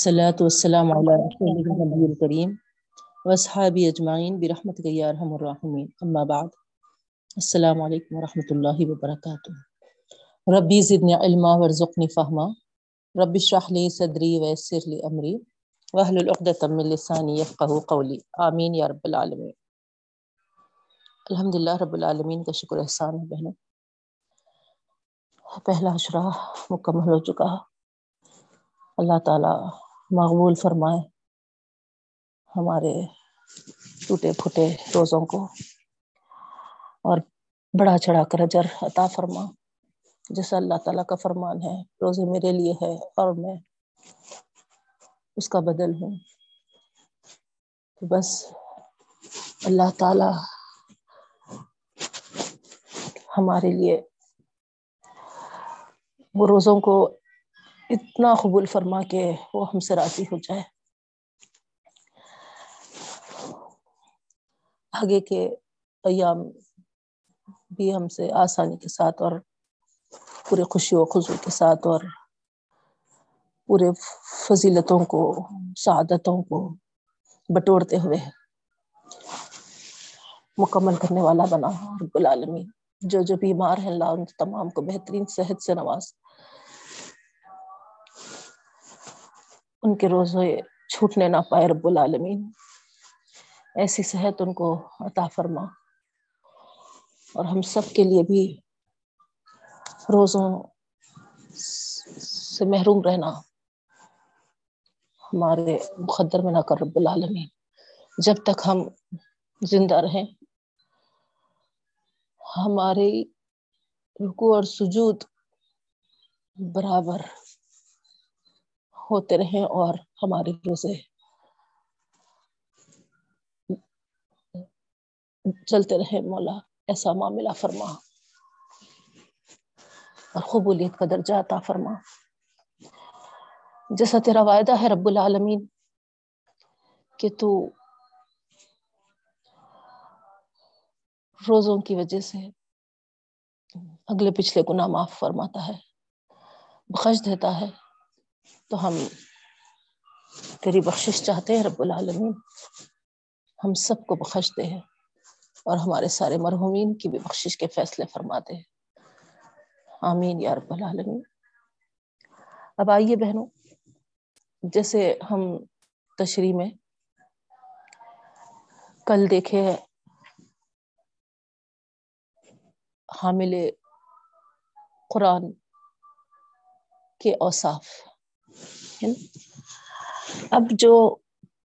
والصلاة والسلام على رسول النبي الكريم واصحابي اجمعین برحمتك یا ارحم الراحمین اما بعد، السلام علیکم ورحمۃ اللہ وبرکاتہ ربی زدنی علما ورزقنی فہما رب اشرح لي صدری ويسر لي امری واحلل عقدة من لسانی يفقهوا قولی آمین یا رب العالمین الحمدللہ رب العالمین کا شکر احسان ہے بہنوں. پہلا اشرا مکمل ہو چکا اللہ تعالیٰ مقبول فرمائے ہمارے ٹوٹے پھوٹے روزوں کو اور بڑا چڑھا کر اجر عطا فرما، جیسا اللہ تعالیٰ کا فرمان ہے، روزے میرے لیے ہے اور میں اس کا بدل ہوں۔ تو بس اللہ تعالیٰ ہمارے لیے وہ روزوں کو اتنا قبول فرما کے وہ ہم سے راضی ہو جائے۔ آگے کے ایام بھی ہم سے آسانی کے ساتھ اور پورے خوشی و خضو کے ساتھ اور پورے فضیلتوں کو، سعادتوں کو بٹورتے ہوئے مکمل کرنے والا بنا۔ رب العالمین، جو جو بیمار ہیں اللہ ان تمام کو بہترین صحت سے نواز۔ ان کے روزے چھوٹنے نہ پائے رب العالمین۔ ایسی صحت ان کو عطا فرما۔ اور ہم سب کے لیے بھی روزوں سے محروم رہنا ہمارے مقدر میں نہ کر رب العالمین۔ جب تک ہم زندہ رہیں ہمارے رکو اور سجود برابر ہوتے رہیں اور ہمارے روزے چلتے رہے مولا ایسا معاملہ فرما اور قبولیت کا درجہ عطا فرما۔ جیسا تیرا وعدہ ہے رب العالمین کہ تو روزوں کی وجہ سے اگلے پچھلے گناہ معاف فرماتا ہے، بخش دیتا ہے۔ تو ہم تیری بخشش چاہتے ہیں رب العالمین۔ ہم سب کو بخشتے ہیں اور ہمارے سارے مرحومین کی بھی بخشش کے فیصلے فرماتے ہیں۔ آمین یا رب العالمین۔ اب آئیے بہنوں، جیسے ہم تشریح میں کل دیکھے حامل قرآن کے اوصاف۔ اب جو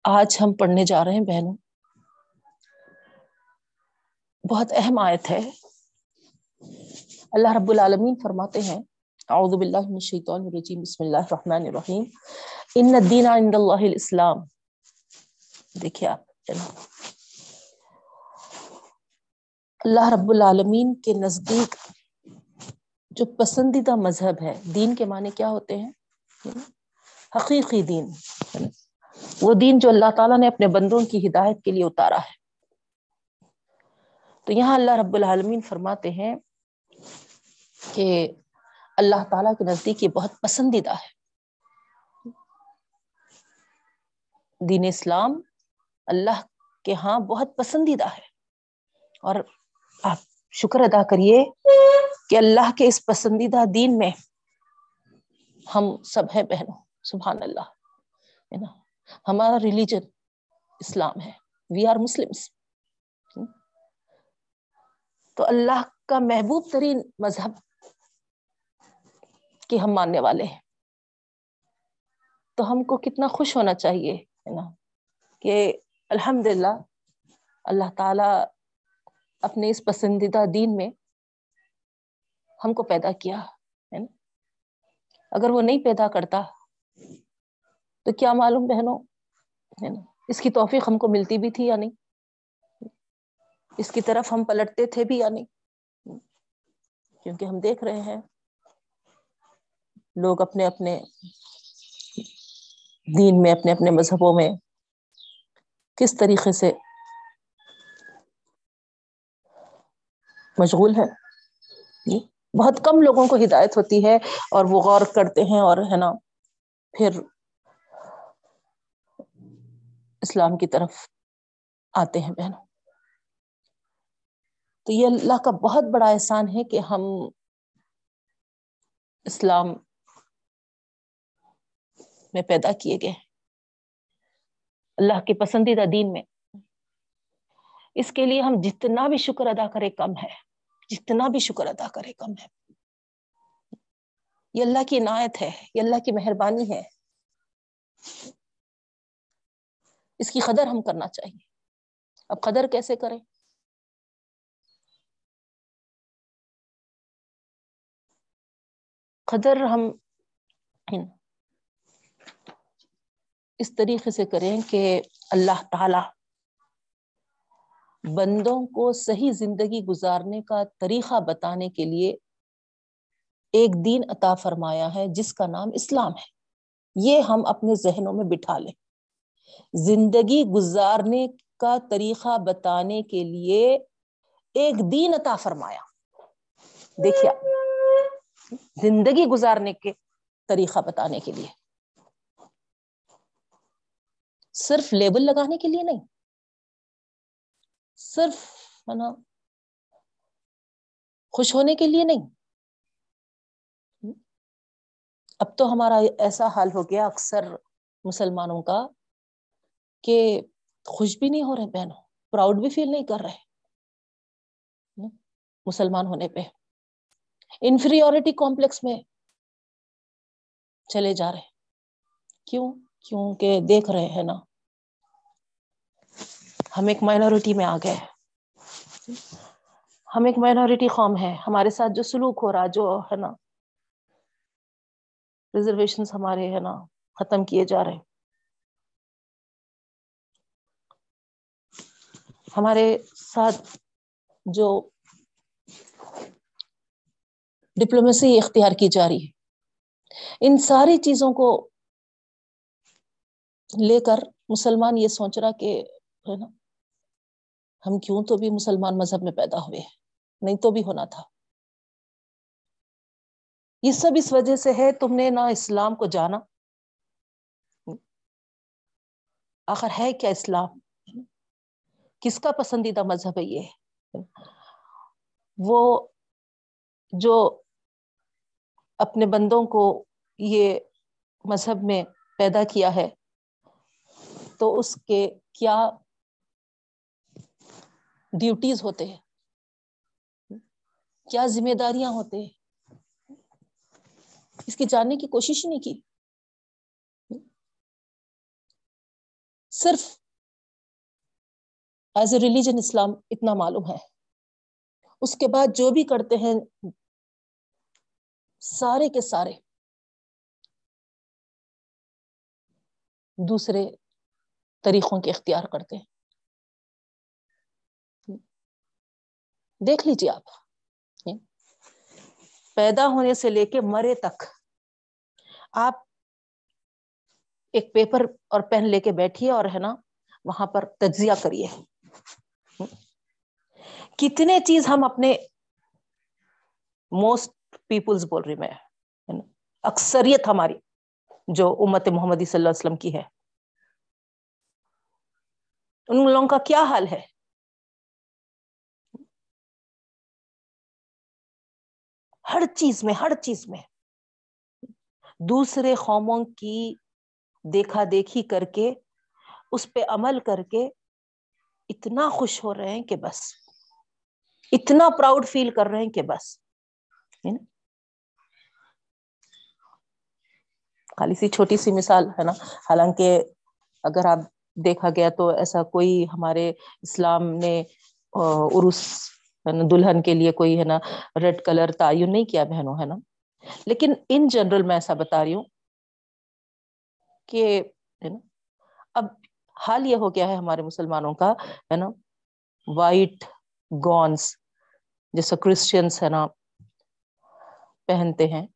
آج ہم پڑھنے جا رہے ہیں بہنوں، بہت اہم آیت ہے۔ اللہ رب العالمین فرماتے ہیں، اعوذ باللہ من الشیطان الرجیم، بسم اللہ الرحمن الرحیم۔ ان الدین عند اللہ الاسلام۔ دیکھیں آپ اللہ رب العالمین کے نزدیک جو پسندیدہ مذہب ہے، دین کے معنی کیا ہوتے ہیں؟ حقیقی دین۔ وہ دین جو اللہ تعالیٰ نے اپنے بندوں کی ہدایت کے لیے اتارا ہے۔ تو یہاں اللہ رب العالمین فرماتے ہیں کہ اللہ تعالیٰ کے نزدیک یہ بہت پسندیدہ ہے۔ دین اسلام اللہ کے ہاں بہت پسندیدہ ہے۔ اور آپ شکر ادا کریے کہ اللہ کے اس پسندیدہ دین میں ہم سب ہیں بہنوں۔ سبحان اللہ۔ ہے نا؟ ہمارا ریلیجن اسلام ہے۔ وی آر مسلم تو اللہ کا محبوب ترین مذہب کہ ہم ماننے والے ہیں۔ تو ہم کو کتنا خوش ہونا چاہیے، ہے نا؟ کہ الحمد للہ اللہ تعالی اپنے اس پسندیدہ دین میں ہم کو پیدا کیا، ہے نا؟ اگر وہ نہیں پیدا کرتا تو کیا معلوم بہنوں؟ ہے نا؟ اس کی توفیق ہم کو ملتی بھی تھی یا نہیں؟ اس کی طرف ہم پلٹتے تھے بھی یا نہیں؟ کیونکہ ہم دیکھ رہے ہیں، لوگ اپنے اپنے دین میں، اپنے اپنے مذہبوں میں کس طریقے سے مشغول ہے جی، بہت کم لوگوں کو ہدایت ہوتی ہے اور وہ غور کرتے ہیں اور ہے نا، پھر اسلام کی طرف آتے ہیں بہنوں۔ تو یہ اللہ کا بہت بڑا احسان ہے کہ ہم اسلام میں پیدا کیے گئے اللہ کے پسندیدہ دین میں۔ اس کے لیے ہم جتنا بھی شکر ادا کرے کم ہے۔ جتنا بھی شکر ادا کرے کم ہے۔ یہ اللہ کی عنایت ہے۔ یہ اللہ کی مہربانی ہے۔ اس کی قدر ہم کرنا چاہیے۔ اب قدر کیسے کریں؟ قدر ہم اس طریقے سے کریں کہ اللہ تعالی بندوں کو صحیح زندگی گزارنے کا طریقہ بتانے کے لیے ایک دین عطا فرمایا ہے، جس کا نام اسلام ہے۔ یہ ہم اپنے ذہنوں میں بٹھا لیں۔ زندگی گزارنے کا طریقہ بتانے کے لیے ایک دین عطا فرمایا۔ دیکھیے، زندگی گزارنے کے طریقہ بتانے کے لیے۔ صرف لیبل لگانے کے لیے نہیں، صرف ہے نا خوش ہونے کے لیے نہیں۔ اب تو ہمارا ایسا حال ہو گیا، اکثر مسلمانوں کا کہ خوش بھی نہیں ہو رہے بہنوں پراؤڈ بھی فیل نہیں کر رہے مسلمان ہونے پہ۔ انفیریورٹی کمپلیکس میں چلے جا رہے۔ کیوں؟ کیوں کہ دیکھ رہے ہیں نا، ہم ایک مائنورٹی میں آ گئے ہم ایک مائنورٹی قوم ہے۔ ہمارے ساتھ جو سلوک ہو رہا، جو ہے نا ریزرویشن ہمارے، ہے نا، ختم کیے جا رہے۔ ہمارے ساتھ جو ڈپلومیسی اختیار کی جا رہی ہے۔ ان ساری چیزوں کو لے کر مسلمان یہ سوچ رہا کہ ہم کیوں تو بھی مسلمان مذہب میں پیدا ہوئے ہیں؟ نہیں تو بھی ہونا تھا۔ یہ سب اس وجہ سے ہے، تم نے نہ اسلام کو جانا۔ آخر ہے کیا اسلام؟ کس کا پسندیدہ مذہب ہے یہ؟ وہ جو اپنے بندوں کو یہ مذہب میں پیدا کیا ہے، تو اس کے کیا ڈیوٹیز ہوتے ہیں؟ کیا ذمہ داریاں ہوتے ہیں؟ اس کی جاننے کی کوشش نہیں کی۔ صرف ایز اے ریلیجن اسلام اتنا معلوم ہے اس کے بعد جو بھی کرتے ہیں سارے کے سارے دوسرے طریقوں کے اختیار کرتے ہیں دیکھ لیجیے آپ پیدا ہونے سے لے کے مرے تک آپ ایک پیپر اور پین لے کے بیٹھیے اور ہے نا وہاں پر تجزیہ کریے کتنے چیز ہم اپنے موسٹ پیپلز بول رہی میں اکثریت ہماری جو امت محمدی صلی اللہ علیہ وسلم کی ہے۔ ان لوگوں کا کیا حال ہے؟ ہر چیز میں، ہر چیز میں۔ دوسرے قوموں کی دیکھا دیکھی کر کے، اس پہ عمل کر کے اتنا خوش ہو رہے ہیں کہ بس۔ اتنا پراؤڈ فیل کر رہے ہیں کہ بس خالی سی چھوٹی سی مثال ہے نا، حالانکہ اگر آپ دیکھا گیا تو ایسا کوئی ہمارے اسلام نے عرس دلہن کے لیے کوئی، ہے نا، ریڈ کلر تعین نہیں کیا بہنوں، ہے نا؟ لیکن ان جنرل میں ایسا بتا رہی ہوں کہ اب حال یہ ہو گیا ہے ہمارے مسلمانوں کا، ہے نا وائٹ گونس جیسا کرسچنس ہے نا پہنتے ہیں،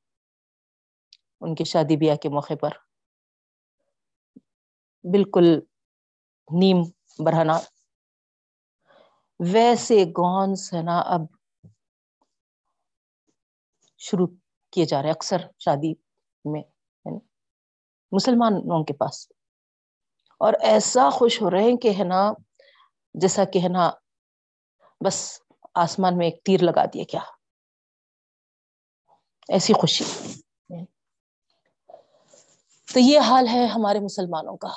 ان کی شادی بیاہ کے موقع پر۔ بالکل نیم برہنا ویسے گونس ہے نا اب شروع کیے جا رہے اکثر شادی میں یعنی مسلمانوں کے پاس۔ اور ایسا خوش ہو رہے ہیں کہ ہے نا، جیسا کہ ہے نا، بس آسمان میں ایک تیر لگا دیے کیا؟ ایسی خوشی۔ تو یہ حال ہے ہمارے مسلمانوں کا۔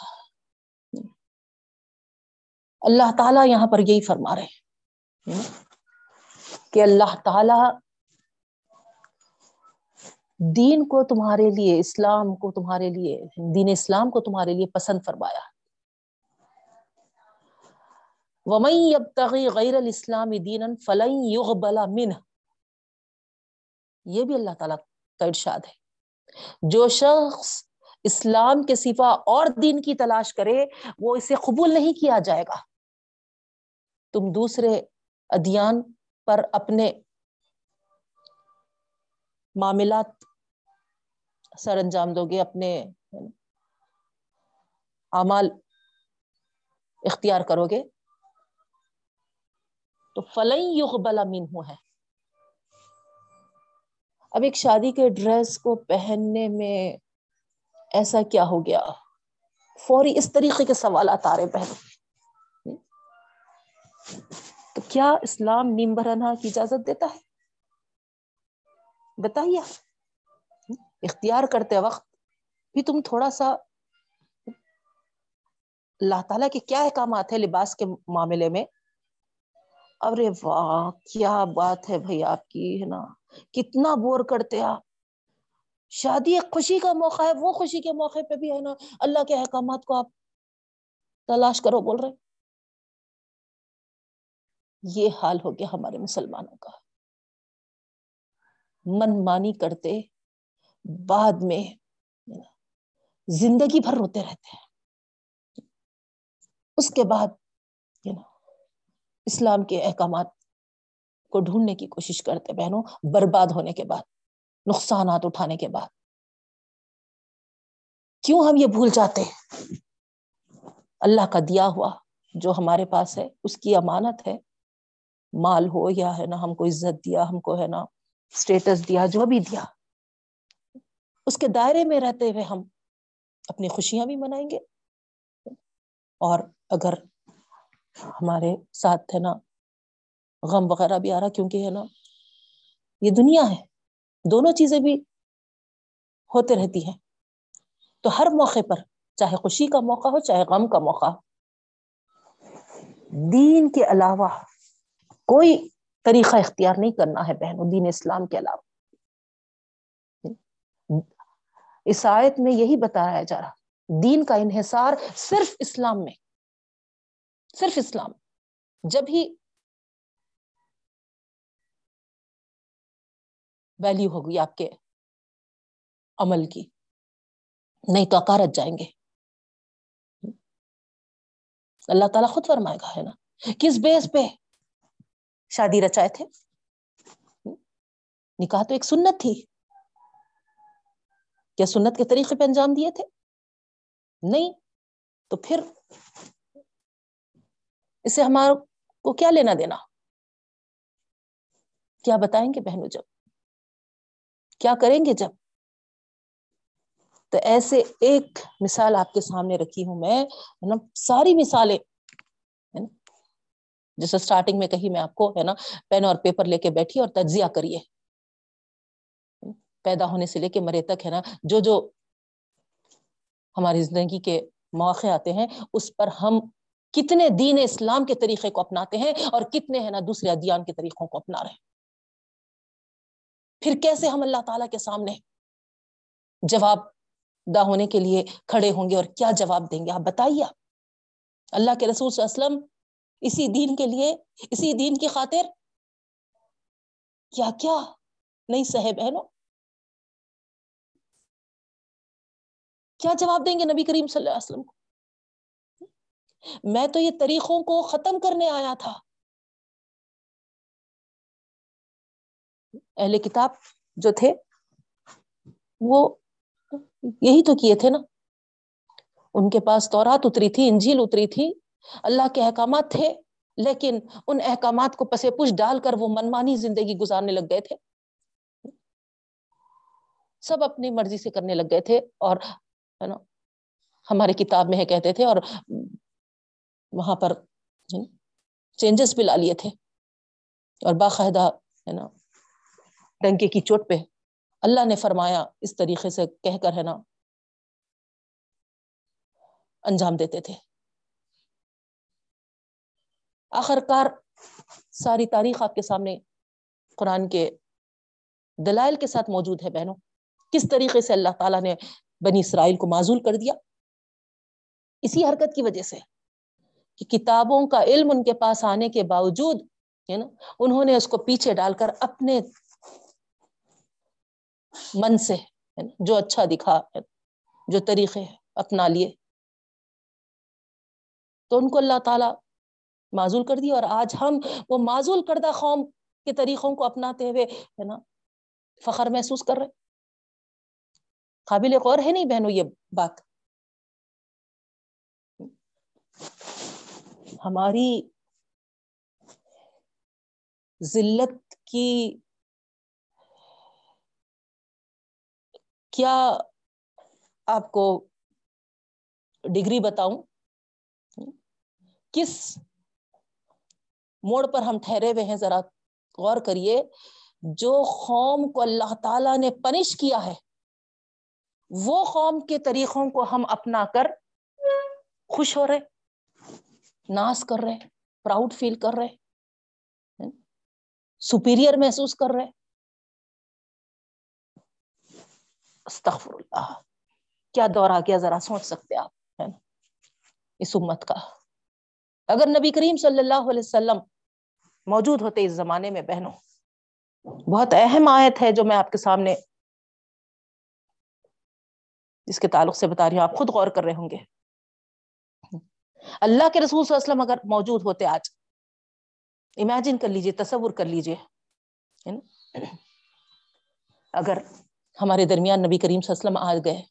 اللہ تعالیٰ یہاں پر یہی فرما رہے کہ اللہ تعالی دین کو تمہارے لیے، اسلام کو تمہارے لیے، دین اسلام کو تمہارے لیے پسند فرمایا۔ ومئی اب تغی غیر الاسلام دین فلن یغبلا من یہ بھی اللہ تعالیٰ کا ارشاد ہے۔ جو شخص اسلام کے صفا اور دین کی تلاش کرے، وہ اسے قبول نہیں کیا جائے گا۔ تم دوسرے ادیان پر اپنے معاملات سر انجام دو گے، اپنے اعمال اختیار کرو گے۔ تو فلئی یقبل امین ہے۔ اب ایک شادی کے ڈریس کو پہننے میں ایسا کیا ہو گیا؟ فوری اس طریقے کے سوالات آ رہے پہلے تو کیا اسلام نیم کی اجازت دیتا ہے؟ بتائیے۔ اختیار کرتے وقت بھی تم تھوڑا سا اللہ تعالیٰ کے کیا احکامات ہیں لباس کے معاملے میں؟ ارے واہ، کیا بات ہے بھائی آپ کی، ہے نا؟ کتنا بور کرتے آپ۔ شادی ایک خوشی کا موقع ہے، وہ خوشی کے موقع پہ بھی ہے نا۔ اللہ کے احکامات کو آپ تلاش کرو، بول رہے یہ حال ہو گیا ہمارے مسلمانوں کا۔ من مانی کرتے، بعد میں زندگی بھر روتے رہتے ہیں۔ اس کے بعد اسلام کے احکامات کو ڈھونڈنے کی کوشش کرتے بہنوں، برباد ہونے کے بعد، نقصانات اٹھانے کے بعد۔ کیوں ہم یہ بھول جاتے اللہ کا دیا ہوا جو ہمارے پاس ہے، اس کی امانت ہے۔ مال ہو یا ہے نا، ہم کو عزت دیا، ہم کو ہے نا اسٹیٹس دیا، جو بھی دیا۔ اس کے دائرے میں رہتے ہوئے ہم اپنی خوشیاں بھی منائیں گے۔ اور اگر ہمارے ساتھ ہے نا، غم وغیرہ بھی آ رہا، کیونکہ ہے نا، یہ دنیا ہے۔ دونوں چیزیں بھی ہوتے رہتی ہیں۔ تو ہر موقع پر، چاہے خوشی کا موقع ہو، چاہے غم کا موقع ہو، دین کے علاوہ کوئی طریقہ اختیار نہیں کرنا ہے بہنوں دین اسلام کے علاوہ۔ اس آیت میں یہی بتایا جا رہا، دین کا انحصار صرف اسلام میں۔ صرف اسلام۔ جب ہی ویلیو ہوگی آپ کے عمل کی، نہیں تو اکارت جائیں گے۔ اللہ تعالیٰ خود فرمائے گا، ہے نا؟ کس بیس پہ شادی رچائے تھے؟ نکاح تو ایک سنت تھی۔ کیا سنت کے طریقے پہ انجام دیے تھے؟ نہیں۔ تو پھر اسے ہمارا کو کیا لینا دینا؟ کیا بتائیں گے بہنوں جب؟ کیا کریں گے جب؟ تو ایسے ایک مثال آپ کے سامنے رکھی ہوں میں ساری مثالیں جیسے اسٹارٹنگ میں کہی میں آپ کو، ہے نا؟ پین اور پیپر لے کے بیٹھی اور تجزیہ کریے۔ پیدا ہونے سے لے کے مرے تک، ہے نا؟ جو جو ہماری زندگی کے مواقع آتے ہیں، اس پر ہم کتنے دین اسلام کے طریقے کو اپناتے ہیں اور کتنے ہیں نا دوسرے ادیان کے طریقوں کو اپنا رہے ہیں۔ پھر کیسے ہم اللہ تعالی کے سامنے جواب دا ہونے کے لیے کھڑے ہوں گے اور کیا جواب دیں گے؟ آپ بتائیے اللہ کے رسول صلی اللہ علیہ وسلم اسی دین کے لیے، اسی دین کی خاطر کیا کیا نہیں سہے بہنوں کیا جواب دیں گے نبی کریم صلی اللہ علیہ وسلم کو؟ میں تو یہ طریقوں کو ختم کرنے آیا تھا۔ اہل کتاب جو تھے، وہ یہی تو کیے تھے نا۔ ان کے پاس تورات اتری تھی، انجیل اتری تھی، اللہ کے احکامات تھے، لیکن ان احکامات کو پسے پش ڈال کر وہ منمانی زندگی گزارنے لگ گئے تھے۔ سب اپنی مرضی سے کرنے لگ گئے تھے اور، ہے نا، ہمارے کتاب میں ہے کہتے تھے اور وہاں پر جی، چینجز بھی لا لیے تھے۔ اور باقاعدہ ہے نا، ڈنکے کی چوٹ پہ اللہ نے فرمایا، اس طریقے سے کہہ کر ہے نا، انجام دیتے تھے۔ آخر کار ساری تاریخ آپ کے سامنے قرآن کے دلائل کے ساتھ موجود ہے بہنوں۔ کس طریقے سے اللہ تعالیٰ نے بنی اسرائیل کو معذول کر دیا؟ اسی حرکت کی وجہ سے۔ کہ کتابوں کا علم ان کے پاس آنے کے باوجود ہے نا انہوں نے اس کو پیچھے ڈال کر اپنے من سے جو اچھا دکھا، جو طریقے اپنا لیے۔ تو ان کو اللہ تعالی معذول کر دیا اور آج ہم وہ معذول کردہ قوم کے طریقوں کو اپناتے ہوئے ہے نا فخر محسوس کر رہے۔ قابل غور ہے نہیں بہنوں یہ بات۔ ہماری ذلت کی کیا آپ کو ڈگری بتاؤں؟ کس موڑ پر ہم ٹھہرے ہوئے ہیں؟ ذرا غور کریے، جو قوم کو اللہ تعالی نے پنش کیا ہے، وہ قوم کے طریقوں کو ہم اپنا کر خوش ہو رہے۔ ناس کر رہے پراؤڈ فیل کر رہے سپیریئر محسوس کر رہے استغفر اللہ کیا دور آ گیا ذرا سوچ سکتے آپ ہے نا اس امت کا اگر نبی کریم صلی اللہ علیہ وسلم موجود ہوتے اس زمانے میں بہنوں بہت اہم آیت ہے جو میں آپ کے سامنے جس کے تعلق سے بتا رہی ہوں آپ خود غور کر رہے ہوں گے اللہ کے رسول صلی اللہ علیہ وسلم اگر موجود ہوتے آج امیجن کر لیجیے، تصور کر لیجیے اگر ہمارے درمیان نبی کریم صلی اللہ علیہ وسلم آ گئے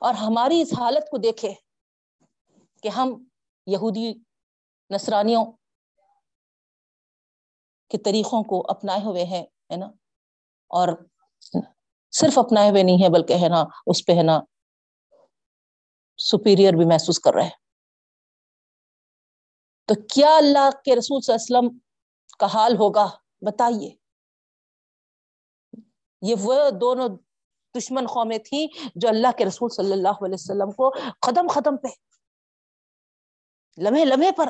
اور ہماری اس حالت کو دیکھے کہ ہم یہودی نصرانیوں کے طریقوں کو اپنائے ہوئے ہیں، ہے نا؟ اور صرف اپنائے ہوئے نہیں ہے بلکہ ہے نا، اس پہ ہے نا سپیریئر بھی محسوس کر رہے ہیں۔ تو کیا اللہ کے رسول صلی اللہ علیہ وسلم کا حال ہوگا؟ بتائیے۔ یہ وہ دونوں دشمن قومیں تھیں جو اللہ کے رسول صلی اللہ علیہ وسلم کو قدم قدم پہ لمحے لمحے پر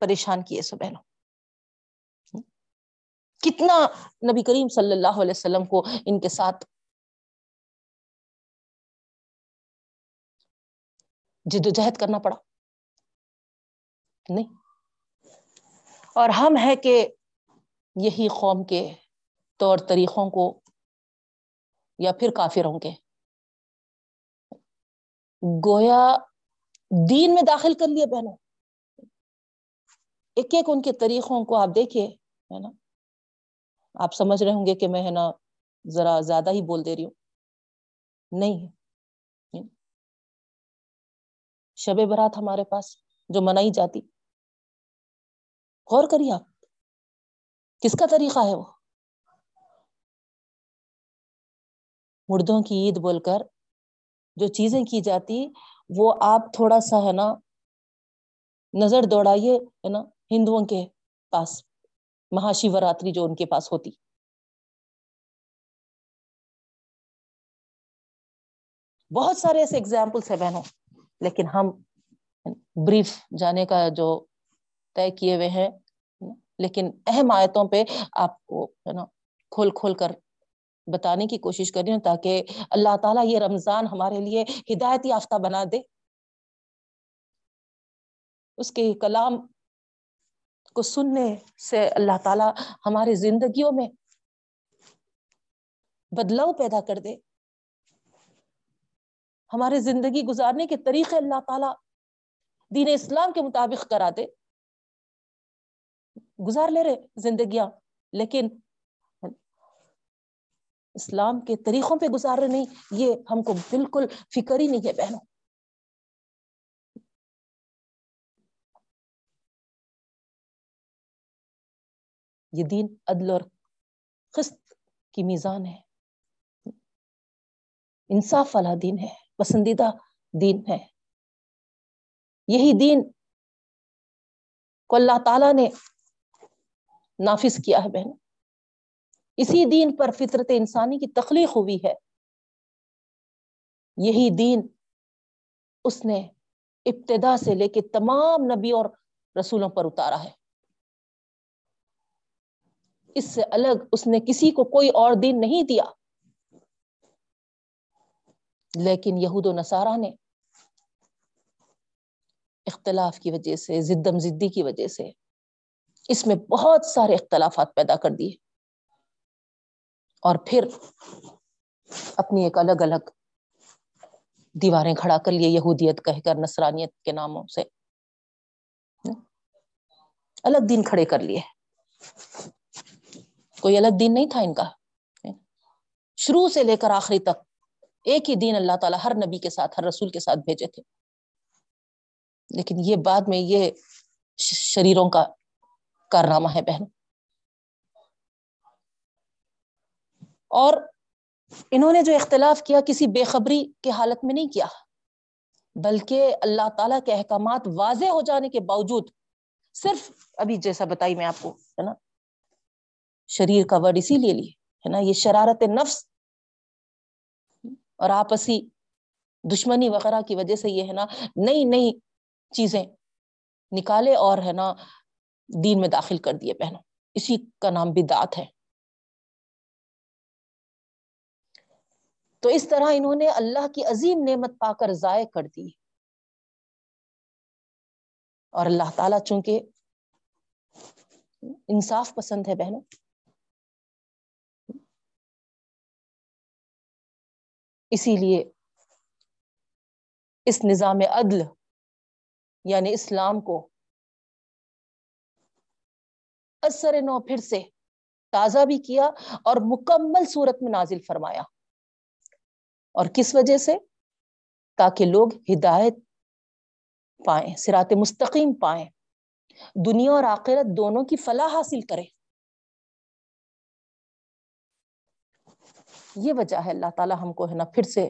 پریشان کیے سو بہنوں۔ کتنا نبی کریم صلی اللہ علیہ وسلم کو ان کے ساتھ جد و جہد کرنا پڑا۔ نہیں۔ اور ہم ہے کہ یہی قوم کے طور طریقوں کو یا پھر کافروں کے۔ گویا دین میں داخل کر لیے بہنوں۔ ایک ایک ان کے طریقوں کو آپ دیکھیے، ہے نا؟ آپ سمجھ رہے ہوں گے کہ میں، ہے نا، ذرا زیادہ ہی بول دے رہی ہوں۔ نہیں۔ شب برات ہمارے پاس جو منائی جاتی۔ غور کریے آپ۔ کس کا طریقہ ہے وہ؟ مردوں کی عید بول کر جو چیزیں کی جاتی، وہ آپ تھوڑا سا ہے نا، نظر دوڑائیے، ہے نا، ہندوؤں کے پاس مہا شیوراتری جو ان کے پاس ہوتی۔ بہت سارے ایسے ایگزامپلس ہیں بہنوں، لیکن ہم بریف جانے کا جو طے کیے ہوئے ہیں۔ لیکن اہم آیتوں پہ آپ کو ہے نا کھول کھول کر بتانے کی کوشش کر رہی ہوں تاکہ اللہ تعالیٰ یہ رمضان ہمارے لیے ہدایت یافتہ بنا دے۔ اس کے کلام کو سننے سے اللہ تعالیٰ ہماری زندگیوں میں بدلاؤ پیدا کر دے۔ ہمارے زندگی گزارنے کے طریقے اللہ تعالیٰ دین اسلام کے مطابق کرا دے۔ گزار لے رہے زندگیاں، لیکن اسلام کے طریقوں پہ گزار رہے نہیں، یہ ہم کو بالکل فکر ہی نہیں ہے بہنوں۔ یہ دین عدل اور قسط کی میزان ہے۔ انصاف والا دین ہے، پسندیدہ دین ہے۔ یہی دین کو اللہ تعالی نے نافذ کیا ہے بہن اسی دین پر فطرت انسانی کی تخلیق ہوئی ہے۔ یہی دین اس نے ابتدا سے لے کے تمام نبی اور رسولوں پر اتارا ہے۔ اس سے الگ اس نے کسی کو کوئی اور دین نہیں دیا۔ لیکن یہود و نصارہ نے اختلاف کی وجہ سے، زدم زدی کی وجہ سے اس میں بہت سارے اختلافات پیدا کر دیے۔ اور پھر اپنی ایک الگ الگ دیواریں کھڑا کر لیے، یہودیت کہہ کر، نصرانیت کے ناموں سے۔ الگ دن کھڑے کر لیے۔ کوئی الگ دن نہیں تھا ان کا۔ شروع سے لے کر آخری تک ایک ہی دین اللہ تعالیٰ ہر نبی کے ساتھ، ہر رسول کے ساتھ بھیجے تھے۔ لیکن یہ بعد میں یہ شریروں کا کارنامہ ہے، بہن۔ اور انہوں نے جو اختلاف کیا، کسی بے خبری کے حالت میں نہیں کیا، بلکہ اللہ تعالیٰ کے احکامات واضح ہو جانے کے باوجود صرف ابھی جیسا بتائی میں آپ کو، ہے نا، شریر کا ورڈ اسی لیے لی ہے نا، یہ شرارت نفس اور آپسی دشمنی وغیرہ کی وجہ سے یہ، ہے نا، نئی نئی چیزیں نکالے اور، ہے نا دین میں داخل کر دیے پہنو اسی کا نام بدعت ہے۔ تو اس طرح انہوں نے اللہ کی عظیم نعمت پا کر ضائع کر دی۔ اور اللہ تعالیٰ چونکہ انصاف پسند ہے بہنوں، اسی لیے اس نظام عدل یعنی اسلام کو اثر نو پھر سے تازہ بھی کیا اور مکمل صورت میں نازل فرمایا۔ اور کس وجہ سے؟ تاکہ لوگ ہدایت پائیں سرات مستقیم پائیں۔ دنیا اور آخرت دونوں کی فلاح حاصل کرے یہ وجہ ہے، اللہ تعالیٰ ہم کو ہے نا پھر سے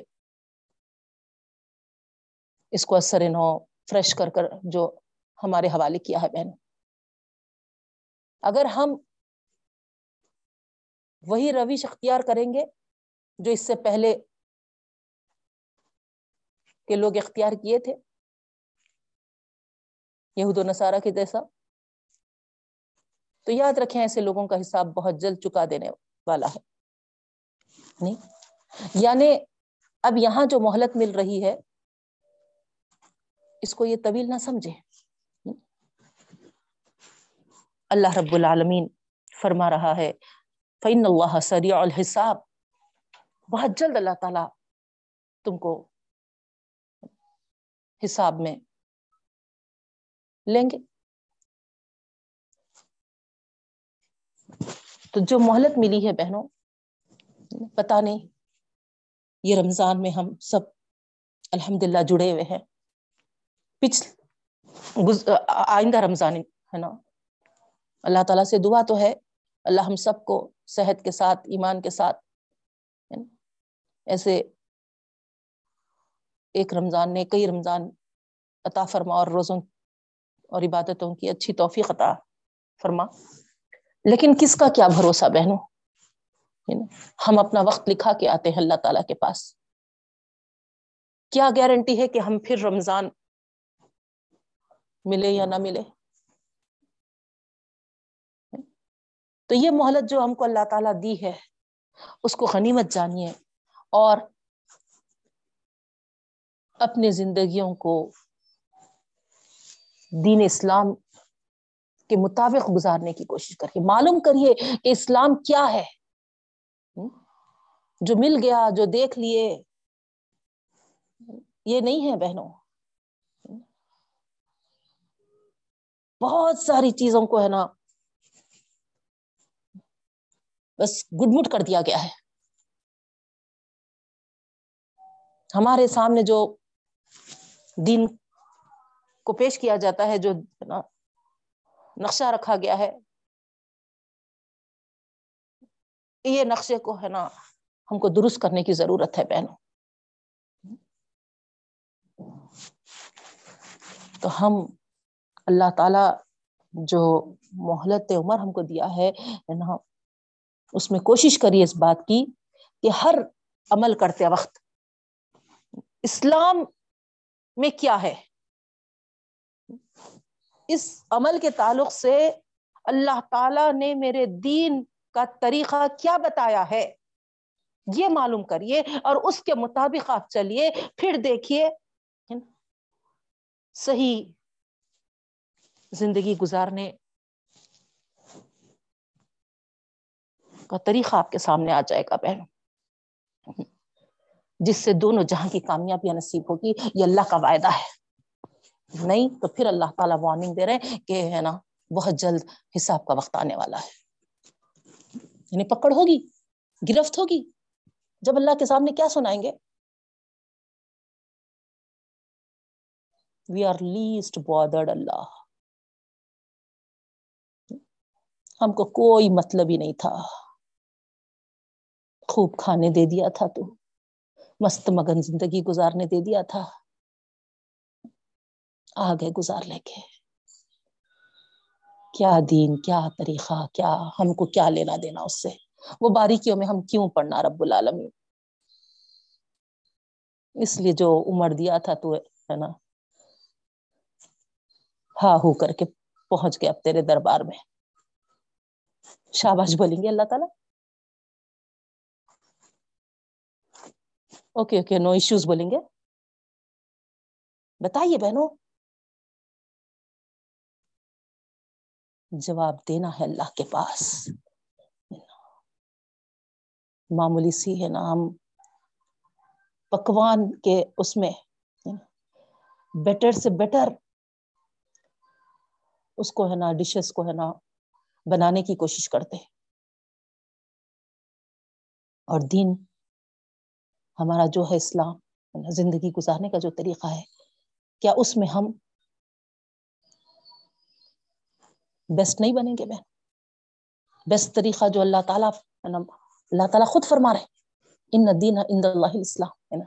اس کو اثر نو فریش کر کر جو ہمارے حوالے کیا ہے بہن۔ اگر ہم وہی رویش اختیار کریں گے جو اس سے پہلے کے لوگ اختیار کیے تھے، یہود و نصارہ کے جیسا تو یاد رکھیں ایسے لوگوں کا حساب بہت جلد چکا دینے والا ہے۔ نہیں؟ یعنی اب یہاں جو مہلت مل رہی ہے، اس کو یہ طویل نہ سمجھے اللہ رب العالمین فرما رہا ہے فعن اللہ سریع الحساب۔ بہت جلد اللہ تعالی تم کو حساب میں لیں گے۔ تو جو مہلت ملی ہے بہنوں پتا نہیں یہ رمضان میں ہم سب الحمد للہ جڑے ہوئے ہیں۔ پچھ آئندہ رمضان ہے نا۔ اللہ تعالیٰ سے دعا تو ہے۔ اللہ ہم سب کو صحت کے ساتھ، ایمان کے ساتھ ایسے ایک رمضان نے کئی رمضان عطا فرما اور روزوں اور عبادتوں کی اچھی توفیق عطا فرما۔ لیکن کس کا کیا بھروسہ بہنوں؟ ہم اپنا وقت لکھا کے آتے ہیں اللہ تعالیٰ کے پاس۔ کیا گارنٹی ہے کہ ہم پھر رمضان ملے یا نہ ملے؟ تو یہ مہلت جو ہم کو اللہ تعالیٰ دی ہے، اس کو غنیمت جانیے اور اپنے زندگیوں کو دین اسلام کے مطابق گزارنے کی کوشش کریے۔ معلوم کریے کہ اسلام کیا ہے۔ جو مل گیا، جو دیکھ لیے، یہ نہیں ہے بہنوں۔ بہت ساری چیزوں کو ہے نا بس گڈ مٹ کر دیا گیا ہے۔ ہمارے سامنے جو دین کو پیش کیا جاتا ہے، جو نقشہ رکھا گیا ہے، یہ نقشے کو ہے نا ہم کو درست کرنے کی ضرورت ہے بہنوں۔ تو ہم اللہ تعالی جو محلت عمر ہم کو دیا ہے نا اس میں کوشش کریے اس بات کی کہ ہر عمل کرتے وقت اسلام میں کیا ہے؟ اس عمل کے تعلق سے اللہ تعالی نے میرے دین کا طریقہ کیا بتایا ہے؟ یہ معلوم کریے اور اس کے مطابق آپ چلیے، پھر دیکھیے صحیح زندگی گزارنے کا طریقہ آپ کے سامنے آ جائے گا بہن جس سے دونوں جہاں کی کامیابیاں نصیب ہوگی، یہ اللہ کا وعدہ ہے۔ نہیں تو پھر اللہ تعالیٰ وارننگ دے رہے کہ ہے نا، بہت جلد حساب کا وقت آنے والا ہے۔ یعنی پکڑ ہوگی، گرفت ہوگی۔ جب اللہ کے سامنے کیا سنائیں گے؟ وی آر لیسٹ بادرڈ اللہ۔ ہم کو کوئی مطلب ہی نہیں تھا۔ خوب کھانے دے دیا تھا تو۔ مست مگن زندگی گزارنے دے دیا تھا۔ آگے گزار لے کے۔ کیا دین، کیا طریقہ، کیا ہم کو کیا لینا دینا اس سے؟ وہ باریکیوں میں ہم کیوں پڑھنا رب العالمین؟ اس لیے جو عمر دیا تھا تو ہے نا۔ ہاں ہو کر کے پہنچ گئے اب تیرے دربار میں۔ شاباش بولیں گے اللہ تعالیٰ؟ اوکے اوکے نو ایشوز بولیں گے بتائیے بہنوں جواب دینا ہے اللہ کے پاس معمولی سی ہے نا ہم پکوان کے اس میں بیٹر سے بیٹر اس کو ہے نا ڈشز کو ہے نا بنانے کی کوشش کرتے اور دین ہمارا جو ہے اسلام، زندگی گزارنے کا جو طریقہ ہے، کیا اس میں ہم بیسٹ نہیں بنیں گے بہن؟ بیسٹ طریقہ جو اللہ تعالیٰ اللہ تعالیٰ خود فرما رہے ان دین ان اللہ اسلام ہے نا۔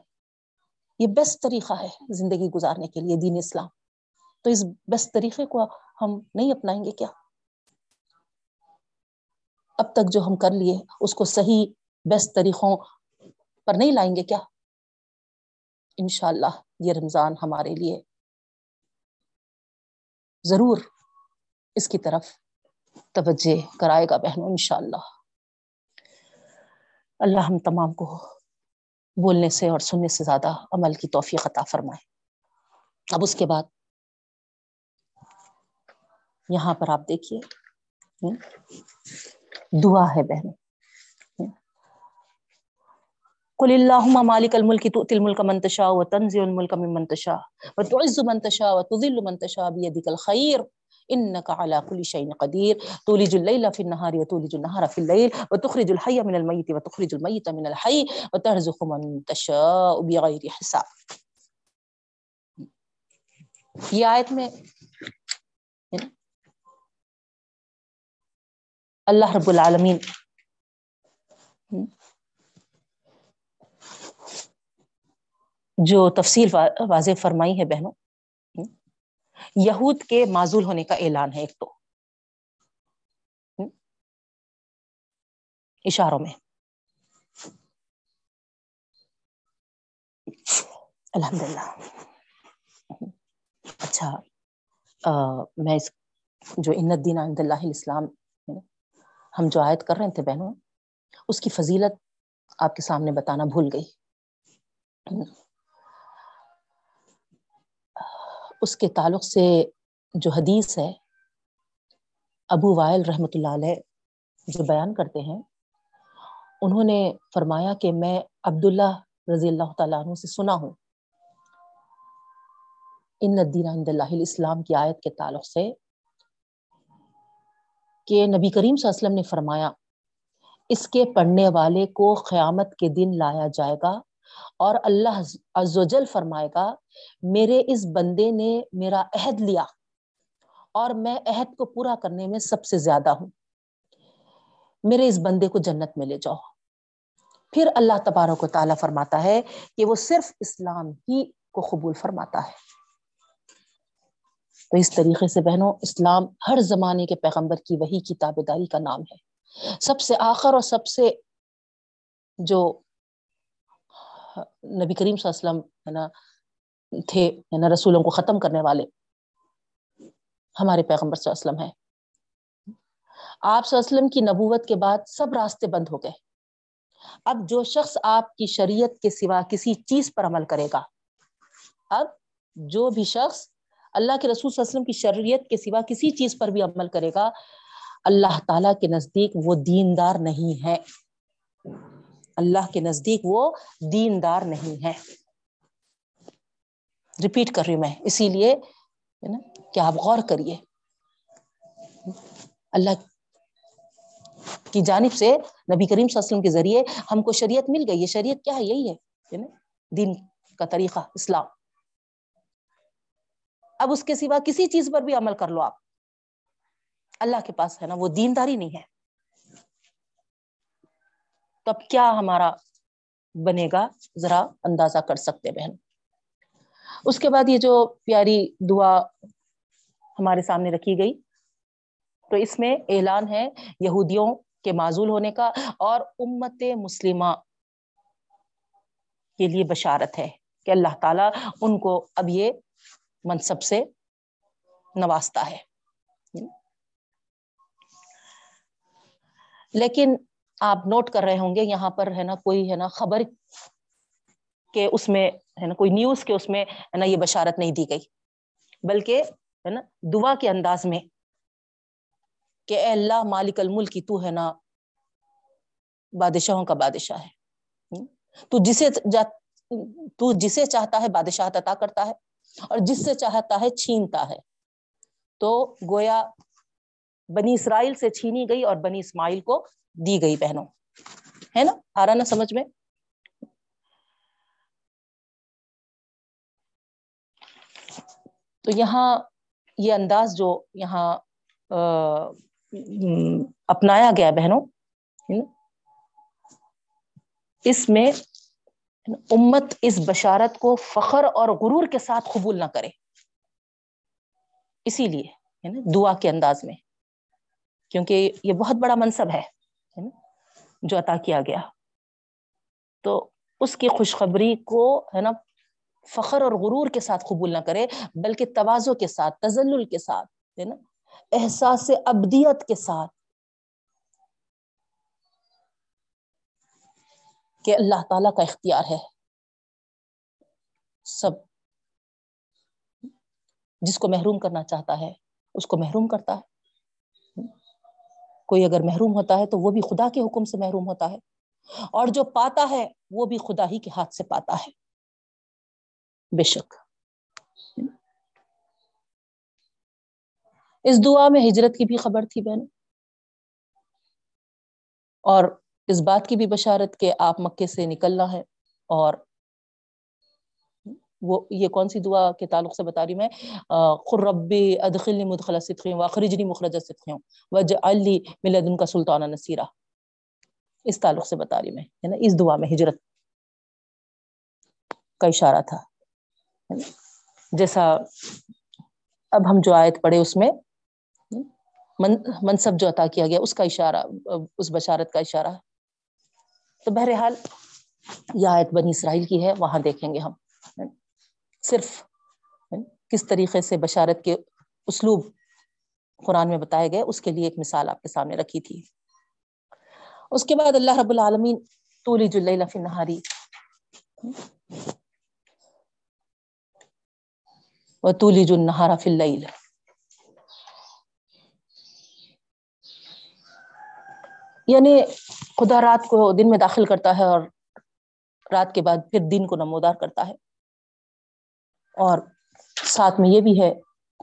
یہ بیسٹ طریقہ ہے زندگی گزارنے کے لیے دین اسلام۔ تو اس بیسٹ طریقے کو ہم نہیں اپنائیں گے کیا؟ اب تک جو ہم کر لیے، اس کو صحیح بیسٹ طریقوں پر نہیں لائیں گے کیا؟ انشاءاللہ یہ رمضان ہمارے لیے ضرور اس کی طرف توجہ کرائے گا بہنوں، انشاءاللہ۔ اللہ ہم تمام کو بولنے سے اور سننے سے زیادہ عمل کی توفیق عطا فرمائے۔ اب اس کے بعد یہاں پر آپ دیکھیے۔ دعا ہے بہن قل اللهم مالك الملك تؤتي الملك من تشاء وتنزع الملك ممن تشاء وتعز من تشاء وتذل من تشاء بيدك الخير انك على كل شيء قدير تولج الليل في النهار وتولج النهار في الليل وتخرج الحي من الميت وتخرج الميت من الحي وترزق من تشاء بغير حساب یہ آیت میں اللہ رب العالمین جو تفصیل واضح فرمائی ہے بہنوں۔ یہود کے معذول ہونے کا اعلان ہے ایک تو۔ اشاروں میں۔ الحمد للہ اچھا میں اس جو ان الدین عند اللہ الاسلام ہم جو آیت کر رہے تھے بہنوں، اس کی فضیلت آپ کے سامنے بتانا بھول گئی۔ اس کے تعلق سے جو حدیث ہے، ابو وائل رحمۃ اللہ علیہ جو بیان کرتے ہیں، انہوں نے فرمایا کہ میں عبداللہ رضی اللہ تعالیٰ عنہ سے سنا ہوں۔ ان الدین عند اللہ الاسلام کی آیت کے تعلق سے کہ نبی کریم صلی اللہ علیہ وسلم نے فرمایا، اس کے پڑھنے والے کو قیامت کے دن لایا جائے گا اور اللہ عز و جل فرمائے گا میرے اس بندے نے میرا عہد لیا اور میں عہد کو پورا کرنے میں سب سے زیادہ ہوں۔ میرے اس بندے کو جنت میں لے جاؤ۔ پھر اللہ تبارک و تعالیٰ فرماتا ہے کہ وہ صرف اسلام ہی کو قبول فرماتا ہے۔ تو اس طریقے سے بہنوں، اسلام ہر زمانے کے پیغمبر کی وہی کی تابے داری کا نام ہے۔ سب سے آخر اور سب سے جو نبی کریم صلی اللہ علیہ وسلم ہے نا تھے یعنی ہے نا رسولوں کو ختم کرنے والے۔ ہمارے پیغمبر صلی اللہ علیہ وسلم ہے آپ صلی اللہ علیہ وسلم کی نبوت کے بعد سب راستے بند ہو گئے۔ اب جو شخص آپ کی شریعت کے سوا کسی چیز پر عمل کرے گا، اب جو بھی شخص اللہ کے رسول صلی اللہ علیہ وسلم کی شریعت کے سوا کسی چیز پر بھی عمل کرے گا، اللہ تعالی کے نزدیک وہ دیندار نہیں ہے۔ اللہ کے نزدیک وہ دیندار نہیں ہے۔ ریپیٹ کر رہی ہوں میں۔ اسی لیے نا کہ آپ غور کریے۔ اللہ کی جانب سے نبی کریم صلی اللہ علیہ وسلم کے ذریعے ہم کو شریعت مل گئی۔ یہ شریعت کیا ہے؟ یہی ہے دین کا طریقہ، اسلام۔ اب اس کے سوا کسی چیز پر بھی عمل کر لو آپ۔ اللہ کے پاس ہے نا، وہ دینداری نہیں ہے۔ تب کیا ہمارا بنے گا؟ ذرا اندازہ کر سکتے بہن۔ اس کے بعد یہ جو پیاری دعا ہمارے سامنے رکھی گئی، تو اس میں اعلان ہے یہودیوں کے معذول ہونے کا اور امت مسلمہ کے لیے بشارت ہے کہ اللہ تعالیٰ ان کو اب یہ منصب سے نوازتا ہے۔ لیکن آپ نوٹ کر رہے ہوں گے، یہاں پر ہے نا، کوئی ہے نا خبر کہ اس میں، ہے نا، کوئی نیوز کے اس میں، ہے نا، یہ بشارت نہیں دی گئی۔ بلکہ، ہے نا، دعا کے انداز میں کہ اے اللہ مالک الملک کی تو ہے نا، بادشاہوں کا بادشاہ ہے۔ تو جسے تو جسے چاہتا ہے بادشاہ عطا کرتا ہے، اور جس سے چاہتا ہے چھینتا ہے۔ تو گویا بنی اسرائیل سے چھینی گئی اور بنی اسماعیل کو دی گئی بہنوں۔ ہے نا؟ آ رہا نا سمجھ میں؟ تو یہاں یہ انداز جو یہاں اپنایا گیا بہنوں اس میں امت اس بشارت کو فخر اور غرور کے ساتھ قبول نہ کرے۔ اسی لیے دعا کے انداز میں۔ کیونکہ یہ بہت بڑا منصب ہے جو عطا کیا گیا۔ تو اس کی خوشخبری کو، ہے نا فخر اور غرور کے ساتھ قبول نہ کرے، بلکہ توازو کے ساتھ تزل کے ساتھ، ہے نا؟ احساس ابدیت کے ساتھ۔ کہ اللہ تعالی کا اختیار ہے۔ سب جس کو محروم کرنا چاہتا ہے، اس کو محروم کرتا ہے۔ کوئی اگر محروم ہوتا ہے تو وہ بھی خدا کے حکم سے محروم ہوتا ہے۔ اور جو پاتا ہے، وہ بھی خدا ہی کے ہاتھ سے پاتا ہے۔ بے شک اس دعا میں ہجرت کی بھی خبر تھی بہن اور اس بات کی بھی بشارت کہ آپ مکے سے نکلنا ہے۔ اور وہ یہ کون سی دعا کے تعلق سے بتا رہی میں؟ خربی ادخلنی مدخل صدقیوں واخرجنی مخرج صدقیوں وجعل لی من کا سلطان نصیرہ اس تعلق سے بتا رہی میں ہے نا اس دعا میں ہجرت کا اشارہ تھا۔ جیسا اب ہم جو آیت پڑھے اس میں منصب جو عطا کیا گیا، اس کا اشارہ، اس بشارت کا اشارہ۔ تو بہرحال یہ آیت بنی اسرائیل کی ہے، وہاں دیکھیں گے ہم۔ صرف کس طریقے سے بشارت کے اسلوب قرآن میں بتائے گئے، اس کے لیے ایک مثال آپ کے سامنے رکھی تھی۔ اس کے بعد اللہ رب العالمین تولی جلیل فی نہاری و تولی جن نہارا فی اللیل یعنی خدا رات کو دن میں داخل کرتا ہے اور رات کے بعد پھر دن کو نمودار کرتا ہے۔ اور ساتھ میں یہ بھی ہے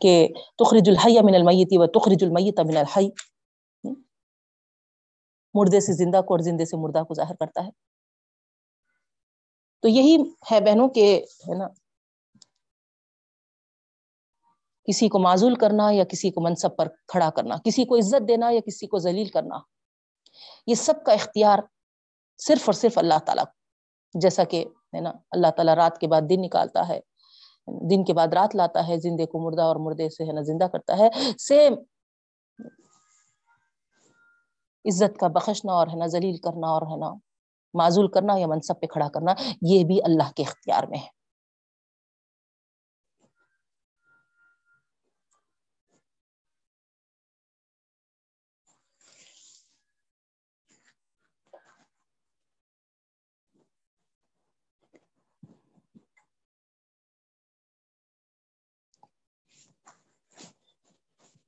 کہ تخرج الحی من المیتی و تخرج المیت من الحی۔ مردے سے زندہ کو اور زندے سے مردہ کو ظاہر کرتا ہے۔ تو یہی ہے بہنوں کے ہے نا کسی کو معذول کرنا یا کسی کو منصب پر کھڑا کرنا، کسی کو عزت دینا یا کسی کو ذلیل کرنا۔ یہ سب کا اختیار صرف اور صرف اللہ تعالیٰ جیسا کہ ہے نا، اللہ تعالیٰ رات کے بعد دن نکالتا ہے، دن کے بعد رات لاتا ہے، زندے کو مردہ اور مردے سے ہے نا زندہ کرتا ہے۔ سیم عزت کا بخشنا اور ہے نا ذلیل کرنا اور ہے نا معذول کرنا یا منصب پہ کھڑا کرنا، یہ بھی اللہ کے اختیار میں ہے۔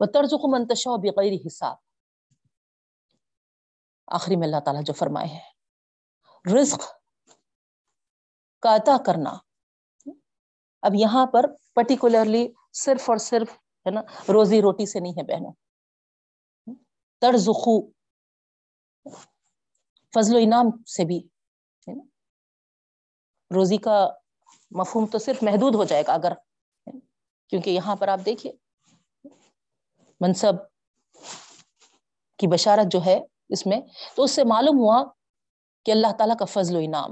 طرز کو منتشا بغیر حساب۔ آخری میں اللہ تعالیٰ جو فرمائے ہیں، رزق کا عطا کرنا۔ اب یہاں پر پرٹیکولرلی صرف اور صرف ہے نا، روزی روٹی سے نہیں ہے بہنوں۔ طرز خو فضل و انعام سے بھی روزی کا مفہوم تو صرف محدود ہو جائے گا اگر کیونکہ یہاں پر آپ دیکھیے منصب کی بشارت جو ہے اس میں، تو اس سے معلوم ہوا کہ اللہ تعالیٰ کا فضل و انعام۔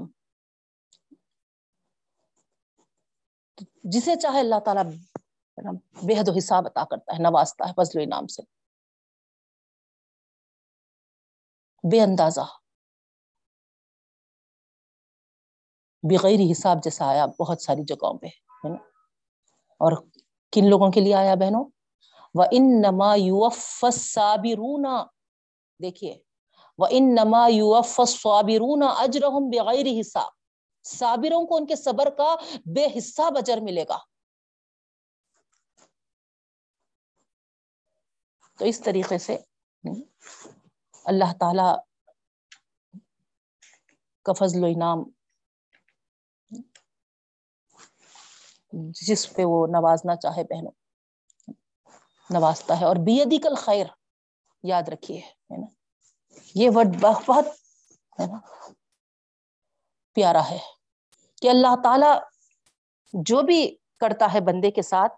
جسے چاہے اللہ تعالیٰ بے حد و حساب عطا کرتا ہے، نوازتا ہے فضل و انعام سے۔ بے اندازہ۔ بغیر حساب جیسا آیا بہت ساری جگہوں پہ اور کن لوگوں کے لیے آیا بہنوں؟ وہ ان نما یو صابرون دیکھیے وہ ان نما یو صابرون اجرحم بغیر حساب۔ صابروں کو ان کے صبر کا بے حساب اجر ملے گا۔ تو اس طریقے سے اللہ تعالی کا فضل و انعام جس پہ وہ نوازنا چاہے بہنوں۔ نوازتا ہے اور بیدی کل خیر یاد رکھیے، ہے نا؟ یہ ورڈ بہت، ہے نا؟ پیارا ہے کہ اللہ تعالی جو بھی کرتا ہے بندے کے ساتھ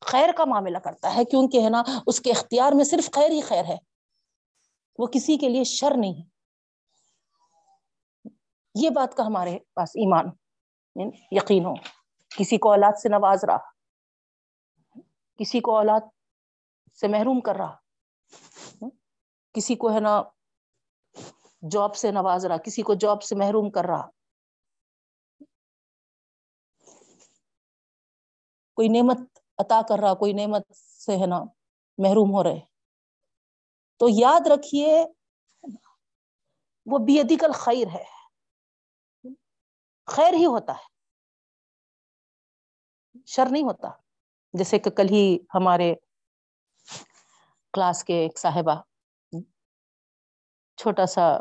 خیر کا معاملہ کرتا ہے، کیونکہ، ہے نا، اس کے اختیار میں صرف خیر ہی خیر ہے۔ وہ کسی کے لیے شر نہیں ہے۔ یہ بات کا ہمارے پاس ایمان یقین ہو۔ کسی کو اولاد سے نواز رہا، کسی کو اولاد سے محروم کر رہا۔ کسی کو ہے نا جاب سے نواز رہا، کسی کو جاب سے محروم کر رہا۔ کوئی نعمت عطا کر رہا، کوئی نعمت سے ہے نا محروم ہو رہے۔ تو یاد رکھیے، وہ بیدیکل خیر ہے۔ خیر ہی ہوتا ہے، شر نہیں ہوتا۔ جیسے کہ کل ہی ہمارے کلاس کے ایک صاحبہ چھوٹا سا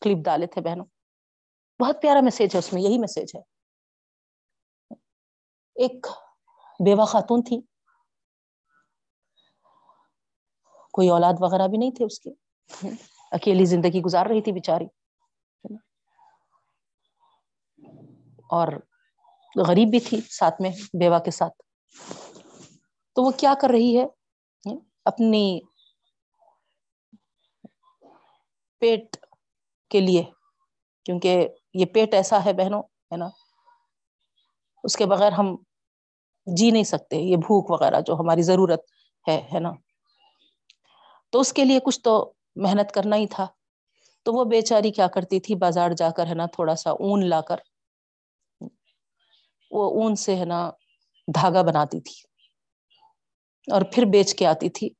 کلپ ڈالے تھے بہنوں۔ بہت پیارا میسج ہے اس میں، یہی میسج ہے۔ ایک بیوہ خاتون تھی۔ کوئی اولاد وغیرہ بھی نہیں تھے اس کے اکیلی زندگی گزار رہی تھی بیچاری۔ اور غریب بھی تھی ساتھ میں بیوہ کے ساتھ۔ تو وہ کیا کر رہی ہے؟ اپنی پیٹ کے لیے، کیونکہ یہ پیٹ ایسا ہے بہنوں، ہے نا؟ اس کے بغیر ہم جی نہیں سکتے، یہ بھوک وغیرہ جو ہماری ضرورت ہے ہے نا؟ تو اس کے لیے کچھ تو محنت کرنا ہی تھا۔ تو وہ بیچاری کیا کرتی تھی؟ بازار جا کر، ہے نا، تھوڑا سا اون لا کر، وہ اون سے، ہے نا، دھاگا بناتی تھی۔ اور پھر بیچ کے آتی تھی۔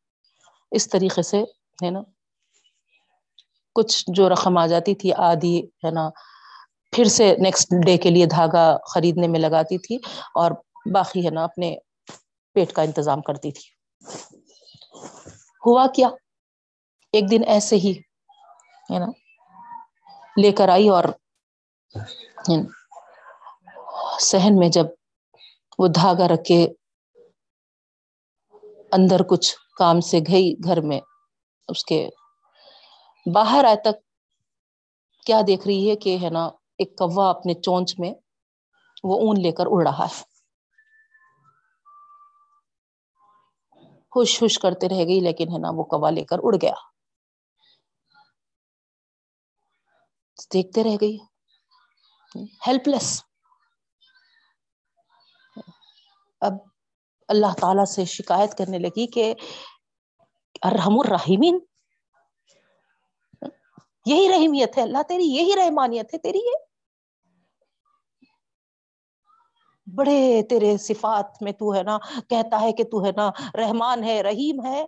اس طریقے سے، ہے نا، کچھ جو رقم آ جاتی تھی، آدھی، ہے نا، پھر سے نیکسٹ ڈے کے لیے دھاگا خریدنے میں لگاتی تھی اور باقی، ہے نا، اپنے پیٹ کا انتظام کرتی تھی۔ ہوا کیا؟ ایک دن ایسے ہی، ہے نا، لے کر آئی اور سہن میں جب وہ دھاگا رکھ کے اندر کچھ کام سے گئی گھر میں، اس کے باہر آئے تک کیا دیکھ رہی ہے کہ ہے نا، ایک کوا اپنے چونچ میں وہ اون لے کر اڑ رہا ہے۔ خوش خوش کرتے رہ گئی، لیکن ہے نا وہ کوا لے کر اڑ گیا۔ دیکھتے رہ گئی۔ ہیلپ لیس اب اللہ تعالی سے شکایت کرنے لگی کہ ارحم الرحیمین۔ یہی رحیمیت ہے۔ اللہ تیری یہی رحمانیت ہے۔ تیری یہ۔ بڑے تیرے صفات میں تو ہے نا، کہتا ہے کہ تو ہے نا رحمان ہے، رحیم ہے۔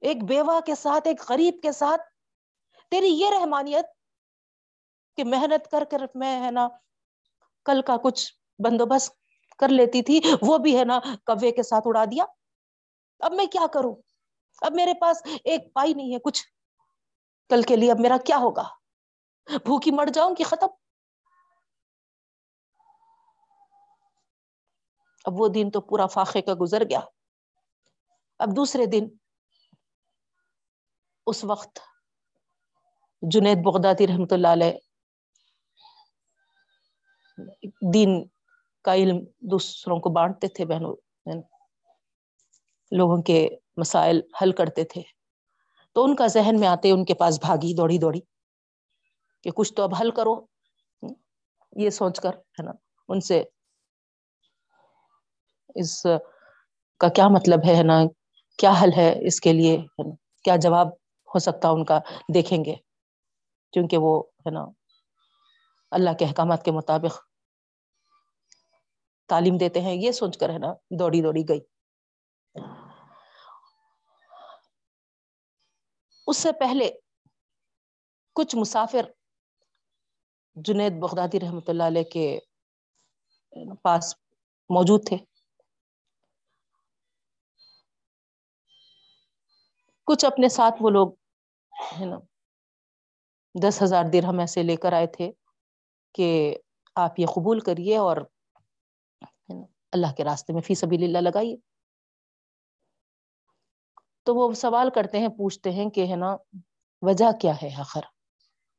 ایک بیوہ کے ساتھ، ایک غریب کے ساتھ تیری یہ رحمانیت کہ محنت کر کر میں ہے نا کل کا کچھ بندوبست کر لیتی تھی، وہ بھی ہے نا کوے کے ساتھ اڑا دیا۔ اب میں کیا کروں؟ اب میرے پاس ایک پائی نہیں ہے کچھ۔ کل کے لیے اب میرا کیا ہوگا؟ بھوکی مر جاؤں کہ ختم۔ اب وہ دن تو پورا فاقے کا گزر گیا۔ اب دوسرے دن، اس وقت جنید بغدادی رحمت اللہ علیہ، دین کا علم دوسروں کو بانٹتے تھے، بہنوں یعنی لوگوں کے مسائل حل کرتے تھے۔ تو ان کا ذہن میں آتے ان کے پاس بھاگی، دوڑی دوڑی کہ کچھ تو اب حل کرو۔ یہ سوچ کر، ہے نا، ان سے اس کا کیا مطلب ہے نا، کیا حل ہے اس کے لیے کیا جواب ہو سکتا ان کا دیکھیں گے۔ کیونکہ وہ، ہے نا، اللہ کے احکامات کے مطابق تعلیم دیتے ہیں، یہ سوچ کر ہے نا، دوڑی دوڑی گئی۔ اس سے پہلے کچھ مسافر جنید بغدادی رحمت اللہ علیہ کے پاس موجود تھے۔ کچھ اپنے ساتھ وہ لوگ ہے نا، دس ہزار دیر ہم ایسے لے کر آئے تھے کہ آپ یہ قبول کریے اور اللہ کے راستے میں، فی سبیل اللہ لگائیے۔ تو وہ سوال کرتے ہیں، پوچھتے ہیں کہ ہے نا، وجہ کیا ہے آخر؟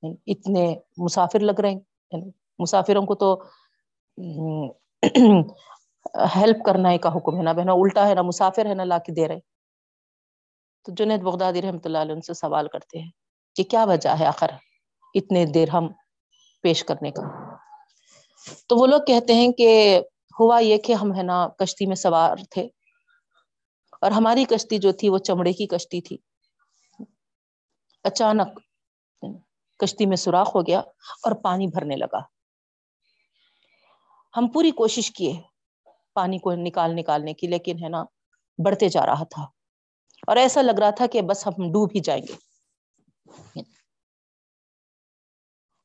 یعنی اتنے مسافر لگ رہے ہیں یعنی مسافروں کو تو ہیلپ کرنا کا حکم ہے نا بہنا الٹا ہے نا، مسافر ہے نا، لا کے دے رہے۔ تو جنید بغدادی رحمۃ اللہ علیہ ان سے سوال کرتے ہیں کہ کیا وجہ ہے آخر اتنے دیر ہم پیش کرنے کا؟ تو وہ لوگ کہتے ہیں کہ ہوا یہ کہ ہم ہے نا کشتی میں سوار تھے۔ اور ہماری کشتی جو تھی وہ چمڑے کی کشتی تھی۔ اچانک کشتی میں سوراخ ہو گیا اور پانی بھرنے لگا۔ ہم پوری کوشش کیے پانی کو نکال نکالنے کی، لیکن ہے نا بڑھتے جا رہا تھا۔ اور ایسا لگ رہا تھا کہ بس ہم ڈوب ہی جائیں گے۔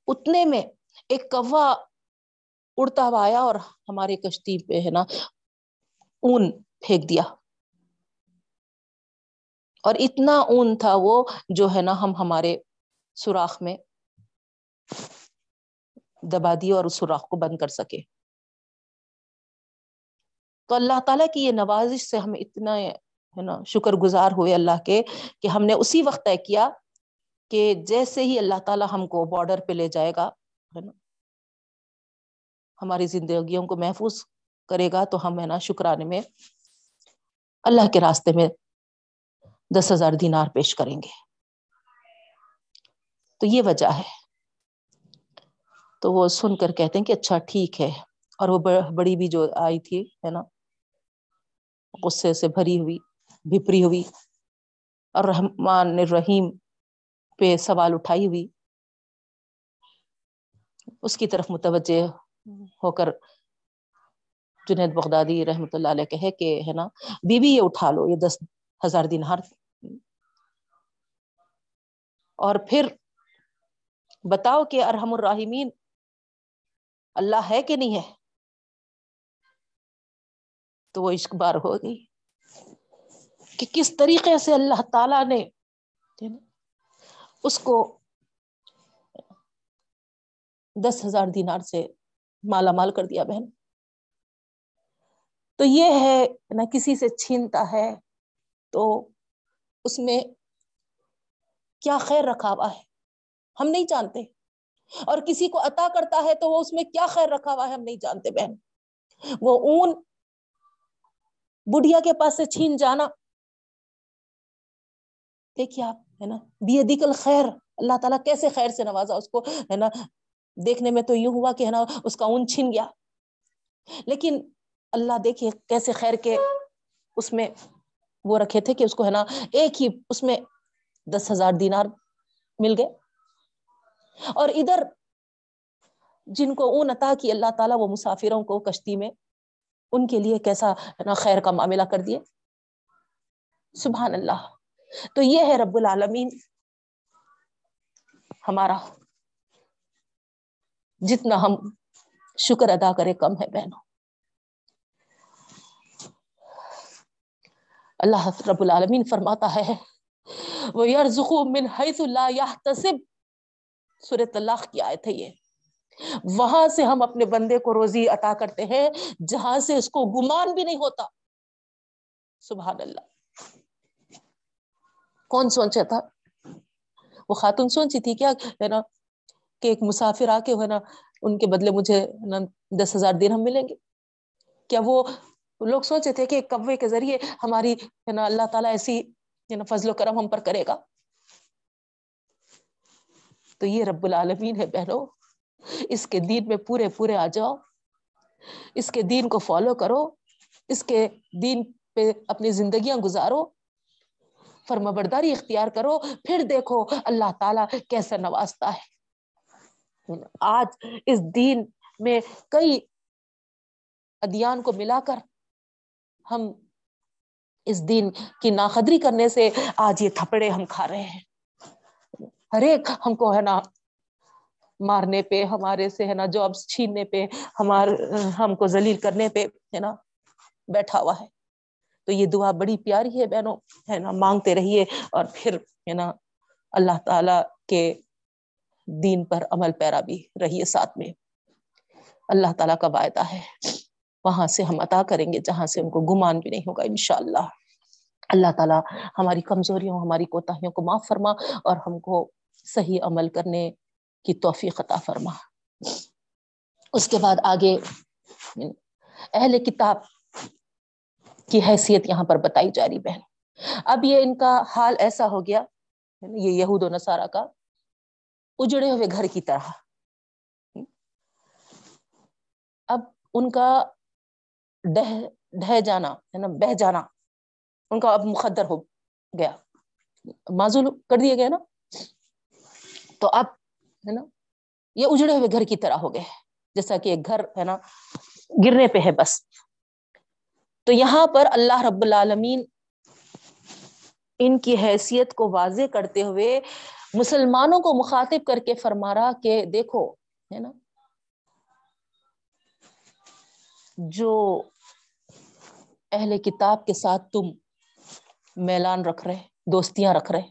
اتنے میں ایک کوا اڑتا ہوا آیا اور ہماری کشتی پہ ہے نا، اون پھینک دیا۔ اور اتنا اون تھا وہ جو ہے نا ہم ہمارے سوراخ میں دبا دیے اور اس سوراخ کو بند کر سکے۔ تو اللہ تعالیٰ کی یہ نوازش سے ہم اتنا ہے نا شکر گزار ہوئے اللہ کے کہ ہم نے اسی وقت طے کیا کہ جیسے ہی اللہ تعالیٰ ہم کو بارڈر پہ لے جائے گا، ہے نا ہماری زندگیوں کو محفوظ کرے گا تو ہم ہے نا شکرانے میں اللہ کے راستے میں دس ہزار دینار پیش کریں گے۔ تو یہ وجہ ہے۔ تو وہ سن کر کہتے ہیں کہ اچھا ٹھیک ہے۔ اور وہ بڑی بھی جو آئی تھی ہے نا، غصے سے بھری ہوئی، بھپری ہوئی۔ اور رحمان رحیم پہ سوال اٹھائی ہوئی۔ اس کی طرف متوجہ ہو کر جنید بغدادی رحمت اللہ علیہ کہے کہ ہے نا، بیوی یہ اٹھا لو، یہ دس ہزار دن اور پھر بتاؤ کہ ارحم الراحمین، اللہ ہے کہ نہیں ہے؟ تو وہ عشق بار ہو گئی۔ کہ کس طریقے سے اللہ تعالی نے اس کو دس ہزار دینار سے مالا مال کر دیا بہن۔ تو یہ ہے، نہ کسی سے چھینتا ہے، تو اس میں کیا خیر رکھا ہوا ہے؟ ہم نہیں جانتے۔ اور کسی کو عطا کرتا ہے تو وہ اس میں کیا خیر رکھا ہوا ہے ہم نہیں جانتے بہن۔ وہ اون بڑھیا کے پاس سے چھین جانا۔ دیکھیے آپ، ہے نا؟ بی خیر۔ اللہ تعالیٰ کیسے خیر سے نوازا اس کو، ہے نا؟ دیکھنے میں تو یوں ہوا کہ ہے نا اس کا اون چھن گیا۔ لیکن اللہ دیکھیے کیسے خیر کے اس میں وہ رکھے تھے کہ اس کو ہے نا ایک ہی اس میں دس ہزار دینار مل گئے۔ اور ادھر جن کو اون عطا کی اللہ تعالیٰ وہ مسافروں کو کشتی میں ان کے لیے کیسا نا خیر کا معاملہ کر دیے۔ سبحان اللہ۔ تو یہ ہے رب العالمین ہمارا۔ جتنا ہم شکر ادا کرے کم ہے بہنوں۔ اللہ رب العالمین فرماتا ہے وہ یرزقو من حیث لا یحتسب سورۃ اللہ کی آیت ہے یہ۔ وہاں سے ہم اپنے بندے کو روزی عطا کرتے ہیں، جہاں سے اس کو گمان بھی نہیں ہوتا۔ سبحان اللہ۔ کون سوچا تھا؟ وہ خاتون سوچی تھی کیا؟ ہے نا کہ ایک مسافر آ کے ہے نا، ان کے بدلے مجھے دس ہزار دن ہم ملیں گے۔ کیا وہ لوگ سوچے تھے کہ کبے کے ذریعے ہماری ہے نا اللہ تعالیٰ ایسی ہے نا فضل و کرم ہم پر کرے گا۔ تو یہ رب العالمین ہے بہنوں، اس کے دین میں پورے پورے آ جاؤ۔ اس کے دین کو فالو کرو۔ اس کے دین پہ اپنی زندگیاں گزارو۔ فرما برداری اختیار کرو۔ پھر دیکھو اللہ تعالیٰ کیسا نوازتا ہے۔ آج اس دین میں کئی ادیان کو ملا کر ہم اس دین کی ناقدری کرنے سے آج یہ تھپڑے ہم کھا رہے ہیں۔ ہر ایک ہم کو ہے نا مارنے پہ، ہمارے سے ہے نا جابس چھیننے پہ، ہمار، ہم کو ذلیل کرنے پہ ہے نا بیٹھا ہوا ہے۔ تو یہ دعا بڑی پیاری ہے بہنوں، ہے نا، مانگتے رہیے اور پھر ہے نا اللہ تعالی کے دین پر عمل پیرا بھی رہیے ساتھ میں۔ اللہ تعالیٰ کا وعدہ ہے۔ وہاں سے ہم عطا کریں گے، جہاں سے ان کو گمان بھی نہیں ہوگا انشاءاللہ۔ اللہ تعالیٰ ہماری کمزوریوں، ہماری کوتاہیوں کو معاف فرما اور ہم کو صحیح عمل کرنے کی توفیق عطا فرما۔ اس کے بعد آگے اہل کتاب کی حیثیت یہاں پر بتائی جا رہی بہن اب یہ ان کا حال ایسا ہو گیا یعنی یہ یہود و نصارہ کا اجڑے ہوئے گھر کی طرح۔ اب ان کا ڈہ ڈہ جانا، ہے نا، بہ جانا، ان کا اب مقدر ہو گیا۔ معذول کر دیا گیا نا۔ تو اب، ہے نا، یہ اجڑے ہوئے گھر کی طرح ہو گئے۔ جیسا کہ ایک گھر، ہے نا، گرنے پہ ہے بس۔ تو یہاں پر اللہ رب العالمین ان کی حیثیت کو واضح کرتے ہوئے مسلمانوں کو مخاطب کر کے فرما رہا کہ دیکھو، ہے نا؟ جو اہل کتاب کے ساتھ تم میلان رکھ رہے، دوستیاں رکھ رہے،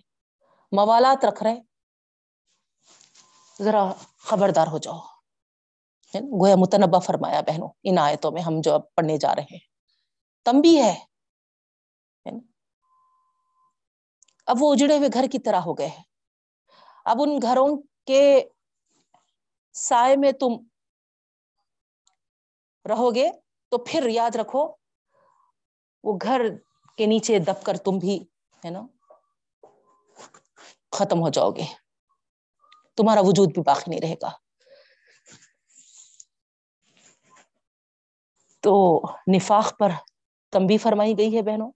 موالات رکھ رہے، ذرا خبردار ہو جاؤ۔ گویا متنبع فرمایا بہنوں، ان آیتوں میں ہم جو اب پڑھنے جا رہے ہیں۔ تم بھی ہے۔ اب وہ اجڑے ہوئے گھر کی طرح ہو گئے ہیں۔ اب ان گھروں کے سائے میں تم رہو گے تو پھر یاد رکھو، وہ گھر کے نیچے دب کر تم بھی ہے نا ختم ہو جاؤ گے۔ تمہارا وجود بھی باقی نہیں رہے گا۔ تو نفاق پر تمبی فرمائی گئی ہے بہنوں۔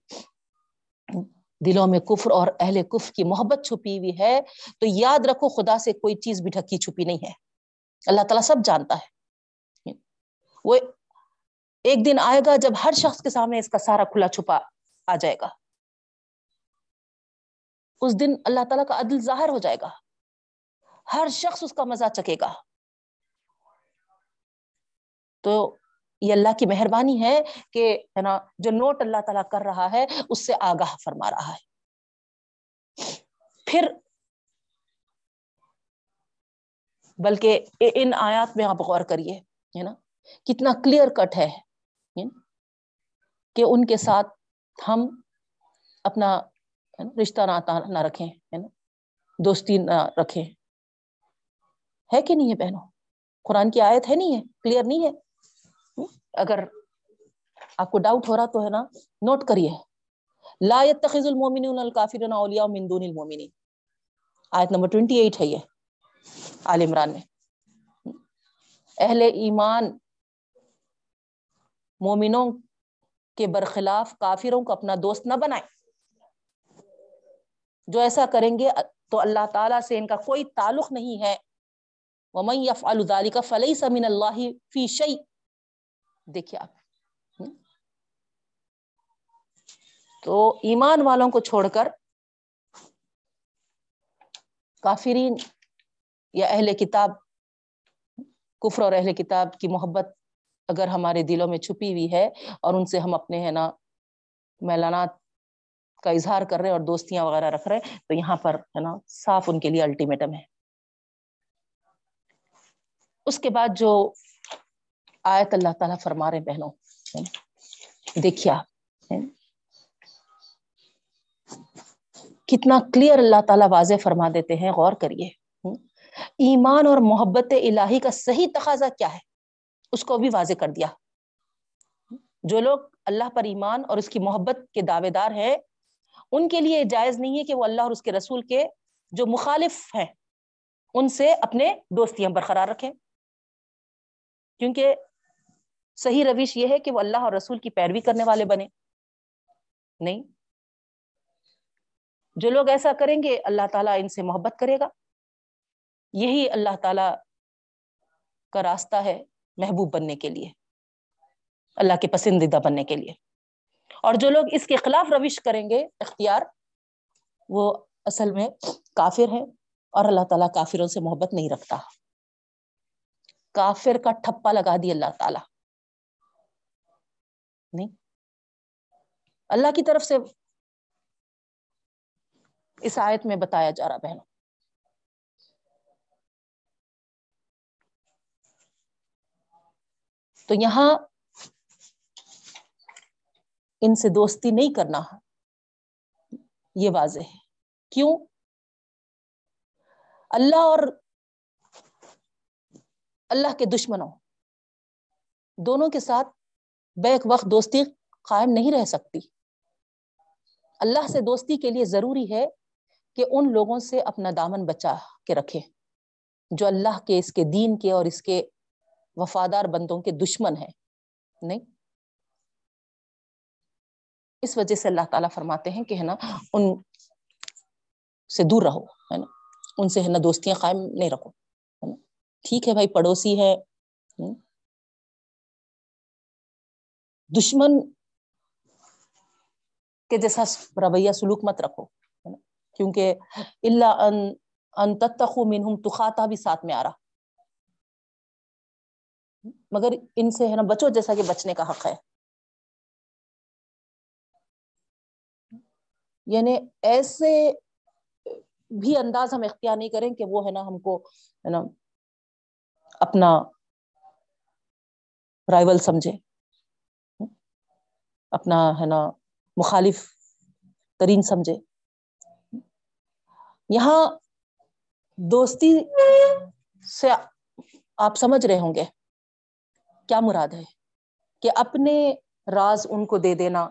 دلوں میں کفر اور اہل کف کی محبت چھپی ہوئی ہے، تو یاد رکھو خدا سے کوئی چیز بھی ڈھکی چھپی نہیں ہے۔ اللہ تعالیٰ سب جانتا ہے۔ وہ ایک دن آئے گا جب ہر شخص کے سامنے اس کا سارا کھلا چھپا آ جائے گا۔ اس دن اللہ تعالیٰ کا عدل ظاہر ہو جائے گا۔ ہر شخص اس کا مزہ چکے گا۔ تو یہ اللہ کی مہربانی ہے کہ ہے نا جو نوٹ اللہ تعالیٰ کر رہا ہے، اس سے آگاہ فرما رہا ہے۔ پھر بلکہ ان آیات میں آپ غور کریے، ہے نا، کتنا کلیئر کٹ ہے۔ یعنی کہ ان کے ساتھ ہم اپنا رشتہ ناتا نہ رکھیں، ہے نا، دوستی نہ رکھیں۔ ہے کہ نہیں ہے بہنوں؟ قرآن کی آیت ہے نہیں ہے کلیئر نہیں ہے؟ اگر آپ کو ڈاؤٹ ہو رہا تو ہے نا نوٹ کریے۔ لا يتخذ المؤمنون الكافرون اولیاء من دون المؤمنین۔ آیت نمبر 28 ہے یہ، آل عمران میں۔ اہل ایمان مومنوں کے برخلاف کافروں کو اپنا دوست نہ بنائیں۔ جو ایسا کریں گے تو اللہ تعالیٰ سے ان کا کوئی تعلق نہیں ہے۔ وَمَن يَفْعَلُ ذَلِكَ فَلَيْسَ مِنَ اللَّهِ فِي شَيْءٍ۔ دیکھیں آپ۔ تو ایمان والوں کو چھوڑ کر کافرین یا اہل کتاب، کفر اور اہل کتاب کی محبت اگر ہمارے دلوں میں چھپی ہوئی ہے اور ان سے ہم اپنے، ہے نا، میلانات کا اظہار کر رہے ہیں اور دوستیاں وغیرہ رکھ رہے ہیں، تو یہاں پر، ہے نا، صاف ان کے لیے الٹیمیٹم ہے۔ اس کے بعد جو آیت اللہ تعالیٰ فرما رہے بہنوں۔ دیکھیا کتنا کلیئر اللہ تعالیٰ واضح فرما دیتے ہیں، غور کریے۔ ایمان اور محبت الہی کا صحیح تقاضا کیا ہے؟ اس کو بھی واضح کر دیا۔ جو لوگ اللہ پر ایمان اور اس کی محبت کے دعوے دار ہیں، ان کے لیے جائز نہیں ہے کہ وہ اللہ اور اس کے رسول کے جو مخالف ہیں، ان سے اپنے دوستیاں برقرار رکھیں۔ کیونکہ صحیح روش یہ ہے کہ وہ اللہ اور رسول کی پیروی کرنے والے بنے۔ نہیں۔ جو لوگ ایسا کریں گے، اللہ تعالیٰ ان سے محبت کرے گا۔ یہی اللہ تعالی کا راستہ ہے محبوب بننے کے لیے، اللہ کے پسندیدہ بننے کے لیے۔ اور جو لوگ اس کے خلاف روش کریں گے، اختیار، وہ اصل میں کافر ہیں اور اللہ تعالیٰ کافروں سے محبت نہیں رکھتا۔ کافر کا ٹھپا لگا دی اللہ تعالی۔ نہیں۔ اللہ کی طرف سے اس آیت میں بتایا جا رہا بہنوں۔ تو یہاں ان سے دوستی نہیں کرنا یہ واضح ہے۔ کیوں؟ اللہ اور اللہ کے دشمنوں دونوں کے ساتھ بیک وقت دوستی قائم نہیں رہ سکتی۔ اللہ سے دوستی کے لیے ضروری ہے کہ ان لوگوں سے اپنا دامن بچا کے رکھے جو اللہ کے، اس کے دین کے اور اس کے وفادار بندوں کے دشمن ہیں۔ نہیں؟ اس وجہ سے اللہ تعالیٰ فرماتے ہیں کہ ہے نا، ان سے دور رہو، ہے نا۔ ان سے ہے نا دوستیاں قائم نہیں رکھو، ہے نا۔ ٹھیک ہے بھائی، پڑوسی ہے۔ دشمن کے جیسا رویہ سلوک مت رکھو کیونکہ اللہ ان تتخو منہم تخاتا بھی ساتھ میں آ رہا۔ مگر ان سے ہے نا بچو جیسا کہ بچنے کا حق ہے۔ یعنی ایسے بھی انداز ہم اختیار نہیں کریں کہ وہ ہے نا ہم کو، ہے نا، اپنا رائول سمجھے۔ اپنا، ہے نا، مخالف ترین سمجھے۔ یہاں دوستی سے آپ سمجھ رہے ہوں گے۔ کیا مراد ہے؟ کہ اپنے راز ان کو دے دینا،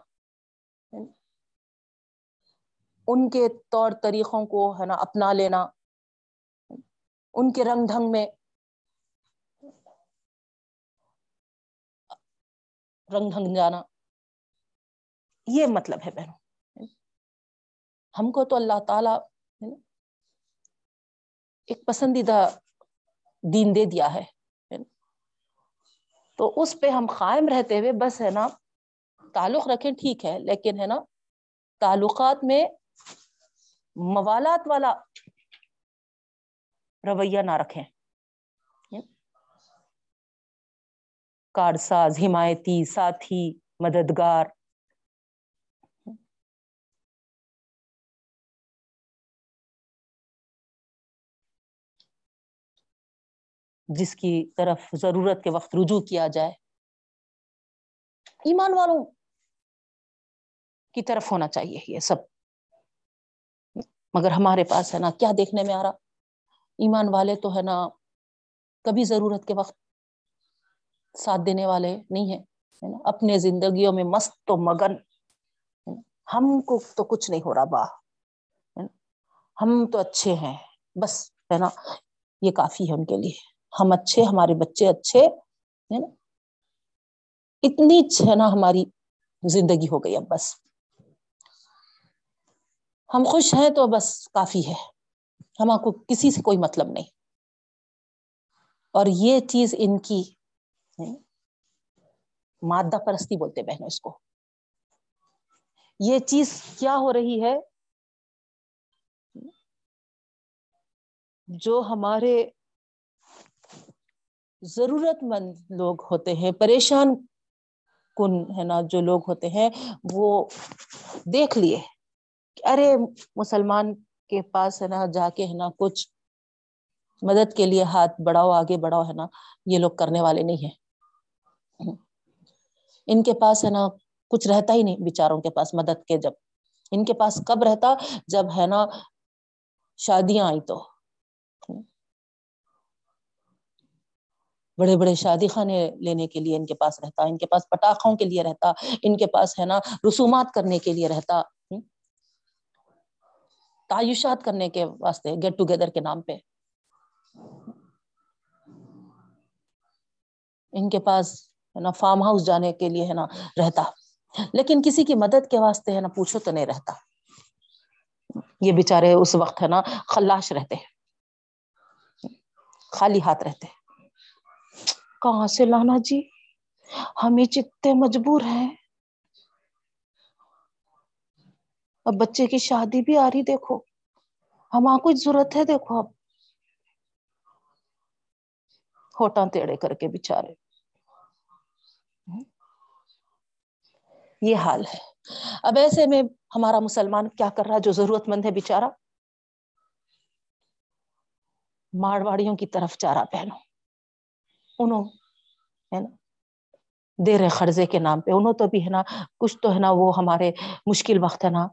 ان کے طور طریقوں کو، ہے نا، اپنا لینا، ان کے رنگ ڈھنگ میں۔ رنگ ڈھنگ جانا۔ یہ مطلب ہے بہنوں۔ ہم کو تو اللہ تعالی ایک پسندیدہ دین دے دیا ہے تو اس پہ ہم قائم رہتے ہوئے بس ہے نا، تعلق رکھیں ٹھیک ہے، لیکن ہے نا، تعلقات میں موالات والا رویہ نہ رکھیں۔ کارڈ ساز حمایتی، ساتھی، مددگار۔ جس کی طرف ضرورت کے وقت رجوع کیا جائے۔ ایمان والوں کی طرف ہونا چاہیے یہ سب۔ مگر ہمارے پاس ہے نا، کیا دیکھنے میں آ رہا؟ ایمان والے تو ہے نا، کبھی ضرورت کے وقت ساتھ دینے والے نہیں ہیں اپنے زندگیوں میں مست و مگن۔ ہم کو تو کچھ نہیں ہو رہا، با۔ ہم تو اچھے ہیں، بس، ہے نا؟ یہ کافی ہے ان کے لیے۔ ہم اچھے، ہمارے بچے اچھے، ہے نا؟ اتنی ہے نا ہماری زندگی ہو گئی اب بس۔ ہم خوش ہیں تو بس کافی ہے۔ ہم کو کسی سے کوئی مطلب نہیں۔ اور یہ چیز ان کی مادہ پرستی بولتے بہنوں اس کو۔ یہ چیز کیا ہو رہی ہے؟ جو ہمارے ضرورت مند لوگ ہوتے ہیں، پریشان کن ہے نا، جو لوگ ہوتے ہیں، وہ دیکھ لیے ارے مسلمان کے پاس ہے نا، جا کے ہے نا کچھ مدد کے لیے ہاتھ بڑھاؤ، آگے بڑھاؤ ہے نا، یہ لوگ کرنے والے نہیں ہیں۔ ان کے پاس ہے نا کچھ رہتا ہی نہیں بچاروں کے پاس مدد کے، جب ان کے پاس کب رہتا؟ جب ہے نا شادیاں آئی تو۔ بڑے بڑے شادی خانے لینے کے لیے ان کے پاس رہتا، ان کے پاس پٹاخوں کے لیے رہتا، ان کے پاس ہے نا رسومات کرنے کے لیے رہتا تعیشات کرنے کے واسطے گیٹ ٹوگیدر کے نام پہ۔ ان کے پاس ہے نا فارم ہاؤس جانے کے لیے ہے نا رہتا۔ لیکن کسی کی مدد کے واسطے ہے نا پوچھو تو نہیں رہتا۔ یہ بےچارے اس وقت ہے نا خلاش رہتے۔ خالی ہاتھ رہتے۔ کہاں سے لانا جی؟ ہمیں چتے مجبور ہیں۔ اب بچے کی شادی بھی آ رہی دیکھو۔ ہماں کچھ ضرورت ہے دیکھو اب۔ ہوٹاں تڑے کر کے بچارے۔ یہ حال ہے۔ اب ایسے میں ہمارا مسلمان کیا کر رہا جو ضرورت مند ہے بےچارا ماڑواڑیوں کی طرف جا رہا پہنو۔ انوں ہے نا، دے رہے قرضے کے نام پہ۔ انوں تو بھی ہے نا، کچھ تو ہے نا وہ ہمارے مشکل وقت ہے نا۔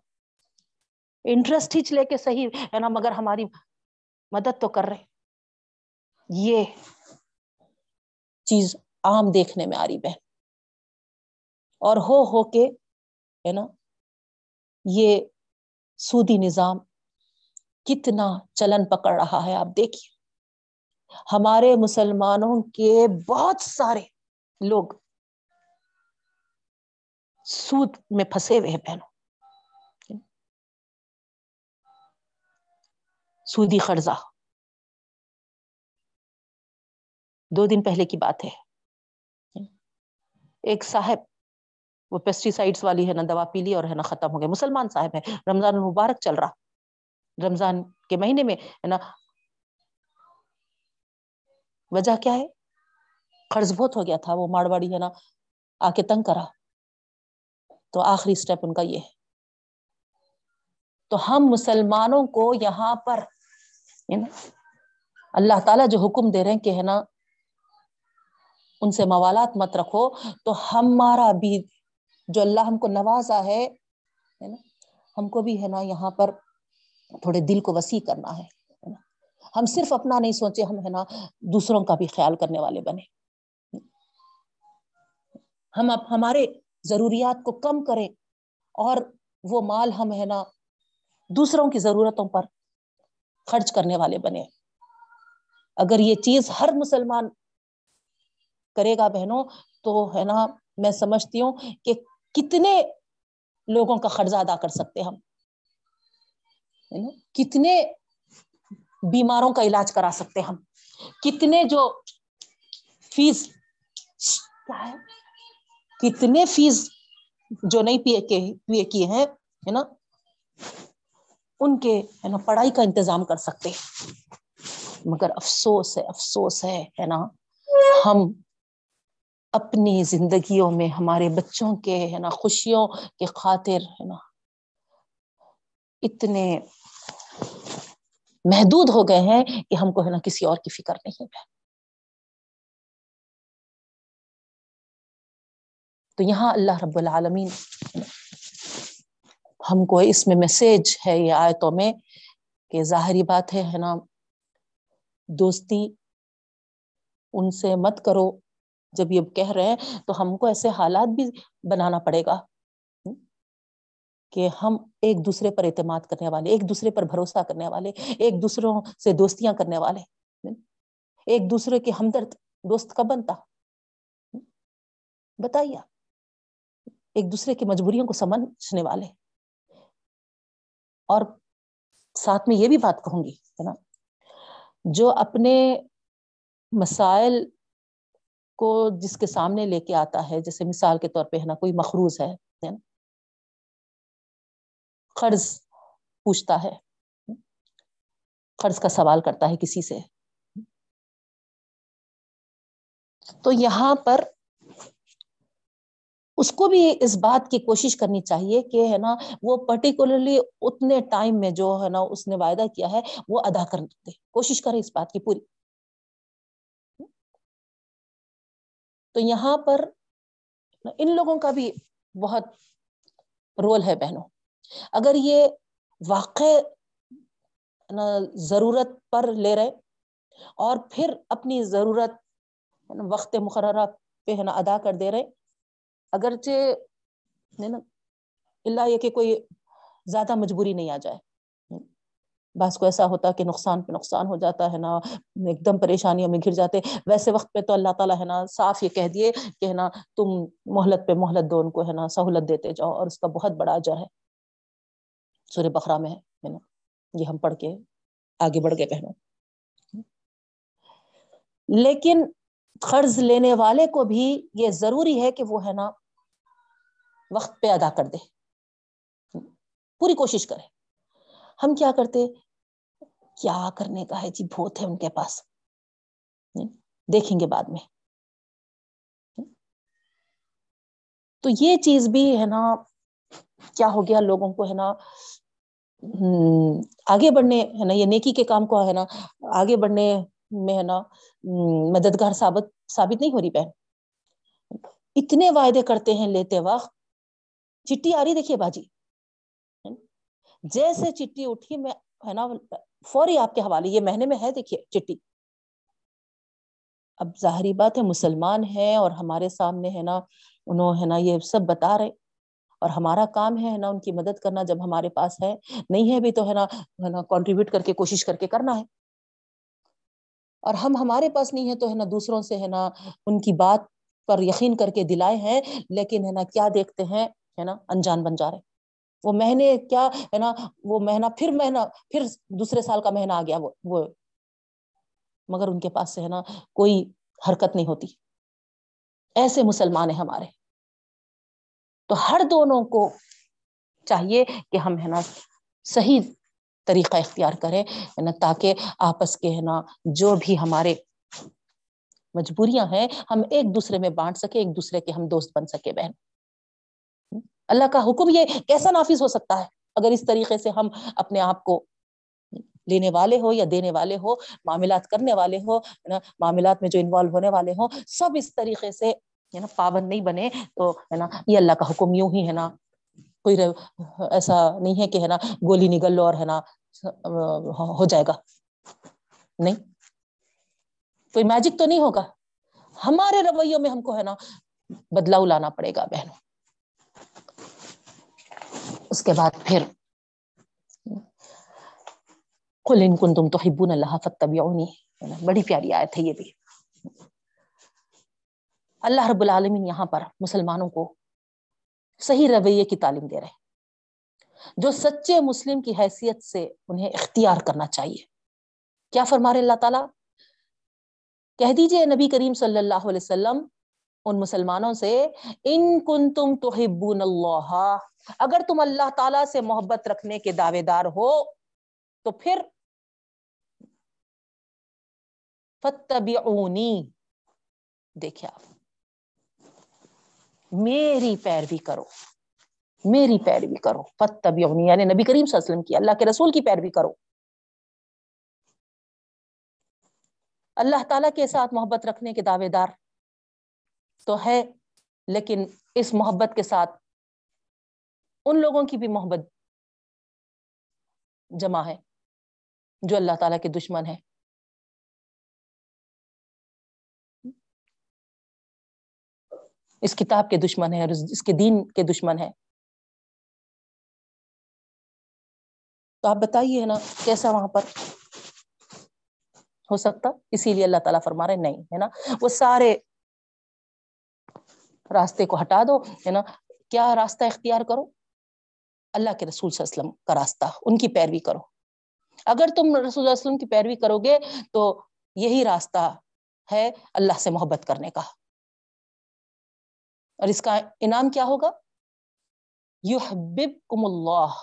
انٹرسٹ ہی لے کے صحیح ہے نا، مگر ہماری مدد تو کر رہے یہ چیز عام دیکھنے میں آ رہی بہن۔ اور ہو ہو کے ہے نا، یہ سودی نظام کتنا چلن پکڑ رہا ہے، آپ دیکھیے۔ ہمارے مسلمانوں کے بہت سارے لوگ سوت میں پھنسے ہوئے ہیں پہنوں سودی قرضہ۔ دو دن پہلے کی بات ہے۔ ایک صاحب، وہ پیسٹی سائڈس والی ہے نا دوا پی لی اور ہے نا ختم ہو گیا مسلمان صاحب ہے رمضان المبارک چل رہا۔ رمضان کے مہینے میں، ہے نا وجہ کیا ہے؟ قرض بہت ہو گیا تھا، وہ ماڑواڑی ہے نا، آ کے تنگ کرا۔ تو آخری اسٹیپ ان کا یہ ہے۔ تو ہم مسلمانوں کو یہاں پر اللہ تعالی جو حکم دے رہے ہیں کہ ہے نا، ان سے موالات مت رکھو۔ تو ہمارا بھی جو اللہ ہم کو نوازا ہے نا، ہم کو بھی ہے نا یہاں پر تھوڑے دل کو وسیع کرنا ہے۔ ہم صرف اپنا نہیں سوچے، ہم ہے نا دوسروں کا بھی خیال کرنے والے بنے۔ ہم اب ہمارے ضروریات کو کم کریں اور وہ مال ہم ہے نا دوسروں کی ضرورتوں پر خرچ کرنے والے بنے۔ اگر یہ چیز ہر مسلمان کرے گا بہنوں، تو ہے نا میں سمجھتی ہوں کہ کتنے لوگوں کا قرضہ ادا کر سکتے ہم۔ کتنے بیماروں کا علاج کرا سکتے ہم۔ کتنے جو فیس کیا ہے؟ کتنے فیس جو نہیں پیے کے کیے ہیں، ہے نا؟ ان کے، ہے نا، پڑھائی کا انتظام کر سکتے مگر افسوس ہے افسوس ہے ہے نا؟ ہم اپنی زندگیوں میں ہمارے بچوں کے، ہے نا، خوشیوں کے خاطر، ہے نا، اتنے محدود ہو گئے ہیں کہ ہم کو ہے نا کسی اور کی فکر نہیں ہے۔ تو یہاں اللہ رب العالمین ہم کو اس میں میسج ہے، یہ آیتوں میں کہ ظاہری بات ہے ہے نا، دوستی ان سے مت کرو۔ جب یہ کہہ رہے ہیں تو ہم کو ایسے حالات بھی بنانا پڑے گا۔ کہ ہم ایک دوسرے پر اعتماد کرنے والے، ایک دوسرے پر بھروسہ کرنے والے، ایک دوسروں سے دوستیاں کرنے والے۔ ایک دوسرے کے ہمدرد دوست کا بنتا؟ بتائیے ایک دوسرے کی مجبوریوں کو سمجھنے والے۔ اور ساتھ میں یہ بھی بات کہوں گی، ہے نا؟ جو اپنے مسائل کو جس کے سامنے لے کے آتا ہے، جیسے مثال کے طور پہ ہے نا، کوئی مخروض ہے قرض پوچھتا ہے۔ قرض کا سوال کرتا ہے کسی سے۔ تو یہاں پر اس کو بھی اس بات کی کوشش کرنی چاہیے کہ ہے نا وہ پرٹیکولرلی اتنے ٹائم میں جو ہے نا اس نے وعدہ کیا ہے وہ ادا کر دے۔ کوشش کرے اس بات کی پوری۔ تو یہاں پر ان لوگوں کا بھی بہت رول ہے بہنوں۔ اگر یہ واقع ضرورت پر لے رہے اور پھر اپنی ضرورت وقت مقررہ پہ ہے نا ادا کر دے رہے، اگرچہ اللہ یہ کہ کوئی زیادہ مجبوری نہیں آ جائے۔ بعض کو ایسا ہوتا کہ نقصان پہ نقصان ہو جاتا ہے نا، ایک دم پریشانیوں میں گر جاتے، ویسے وقت پہ تو اللہ تعالیٰ ہے نا صاف یہ کہہ دیے کہ ہے نا تم محلت پہ محلت دو ان کو ہے نا سہولت دیتے جاؤ اور اس کا بہت بڑا اجر ہے۔ سورہ بخرا میں ہے نا؟ یہ ہم پڑھ کے آگے بڑھ گئے پہنو لیکن قرض لینے والے کو بھی یہ ضروری ہے کہ وہ ہے نا وقت پہ ادا کر دے۔ پوری کوشش کرے۔ ہم کیا کرتے؟ کیا کرنے کا ہے؟ جی بہت ہے ان کے پاس۔ دیکھیں گے بعد میں۔ تو یہ چیز بھی ہے نا، کیا ہو گیا؟ لوگوں کو ہے نا آگے بڑھنے ہے نا، یہ نیکی کے کام کو ہے نا، آگے بڑھنے میں ہے نا مددگار ثابت ثابت نہیں ہو رہی بہن۔ اتنے وعدے کرتے ہیں لیتے وقت، چٹی آ رہی دیکھیے باجی۔ جیسے چٹی اٹھی، میں ہے نا، فوری آپ کے حوالے، یہ مہینے میں ہے، دیکھیے، چٹی۔ اب ظاہری بات ہے، مسلمان ہے اور ہمارے سامنے ہے نا، انہوں ہے نا، یہ سب بتا رہے۔ اور ہمارا کام ہے نا ان کی مدد کرنا جب ہمارے پاس ہے، نہیں ہے بھی تو ہے نا ہے نا کانٹریبیوٹ کر کے کوشش کر کے کرنا ہے۔ اور ہم ہمارے پاس نہیں ہے تو ہے نا دوسروں سے ہے نا ان کی بات پر یقین کر کے دلائے ہیں، لیکن ہے نا کیا دیکھتے ہیں، ہے نا انجان بن جا رہے وہ مہینے کیا ہے نا، وہ مہینہ پھر مہینہ، پھر دوسرے سال کا مہینہ آ گیا وہ وہ۔ مگر ان کے پاس سے ہے نا کوئی حرکت نہیں ہوتی۔ ایسے مسلمان ہیں ہمارے۔ تو ہر دونوں کو چاہیے کہ ہم ہے نا صحیح طریقہ اختیار کریں نا، تاکہ آپس کے ہے نا جو بھی ہمارے مجبوریاں ہیں، ہم ایک دوسرے میں بانٹ سکے ایک دوسرے کے ہم دوست بن سکے بہن۔ اللہ کا حکم یہ کیسا نافذ ہو سکتا ہے؟ اگر اس طریقے سے ہم اپنے آپ کو لینے والے ہو یا دینے والے ہو معاملات کرنے والے ہو معاملات میں جو انوالو ہونے والے ہوں، سب اس طریقے سے ہے نا، پابند نہیں بنے تو ہے نا، یہ اللہ کا حکم یوں ہی ہے نا، کوئی ایسا نہیں ہے کہ ہے نا، گولی نگل لو اور ہے نا، ہو جائے گا۔ نہیں۔ کوئی میجک تو نہیں ہوگا۔ ہمارے رویوں میں ہم کو ہے نا، بدلاؤ لانا پڑے گا بہنوں۔ اس کے بعد پھر کل ان کن تم تو ہبون اللہ فتبعونی بڑی پیاری آیت ہے یہ بھی۔ اللہ رب العالمین یہاں پر مسلمانوں کو صحیح رویے کی تعلیم دے رہے جو سچے مسلم کی حیثیت سے انہیں اختیار کرنا چاہیے۔ کیا فرما رہے اللہ تعالیٰ؟ کہہ دیجیے نبی کریم صلی اللہ علیہ وسلم ان مسلمانوں سے، ان کن تم تو اللہ، اگر تم اللہ تعالی سے محبت رکھنے کے دعوے دار ہو، تو پھر فتبعونی دیکھیں آپ۔ میری پیروی کرو۔ میری پیروی کرو۔ فتبعونی یعنی نبی کریم صلی اللہ علیہ وسلم کی، اللہ کے رسول کی پیروی کرو۔ اللہ تعالیٰ کے ساتھ محبت رکھنے کے دعوے دار تو ہے، لیکن اس محبت کے ساتھ ان لوگوں کی بھی محبت جمع ہے جو اللہ تعالیٰ کے دشمن ہے اس کتاب کے دشمن ہے اور اس کے دین کے دشمن ہے تو آپ بتائیے نا، کیسا وہاں پر ہو سکتا؟ اسی لیے اللہ تعالیٰ فرما رہے نہیں، ہے نا؟ وہ سارے راستے کو ہٹا دو، ہے نا؟ کیا راستہ اختیار کرو؟ اللہ کے رسول صلی اللہ علیہ وسلم کا راستہ، ان کی پیروی کرو۔ اگر تم رسول اللہ علیہ وسلم کی پیروی کرو گے تو یہی راستہ ہے اللہ سے محبت کرنے کا۔ اور اس کا انعام کیا ہوگا؟ یحببکم اللہ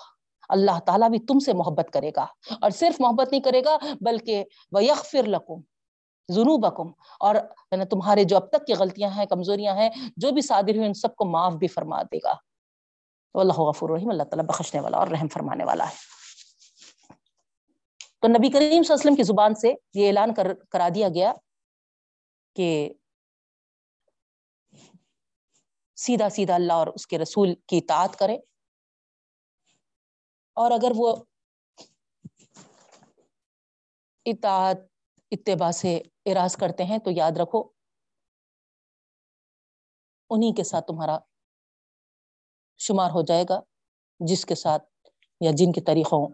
اللہ تعالیٰ بھی تم سے محبت کرے گا، اور صرف محبت نہیں کرے گا، بلکہ وَيَغْفِرْ لَكُمْ ذُنُوبَكُمْ، اور یعنی تمہارے جو اب تک کی غلطیاں ہیں، کمزوریاں ہیں، جو بھی صادر ہوئی، ان سب کو معاف بھی فرما دے گا۔ اللہ غفور رحیم اللہ تعالیٰ بخشنے والا اور رحم فرمانے والا ہے۔ تو نبی کریم صلی اللہ علیہ وسلم کی زبان سے یہ اعلان کر کرا دیا گیا کہ سیدھا سیدھا اللہ اور اس کے رسول کی اطاعت کرے۔ اور اگر وہ اطاعت، اتباع سے اراض کرتے ہیں تو یاد رکھو، انہی کے ساتھ تمہارا شمار ہو جائے گا، جس کے ساتھ یا جن کے طریقوں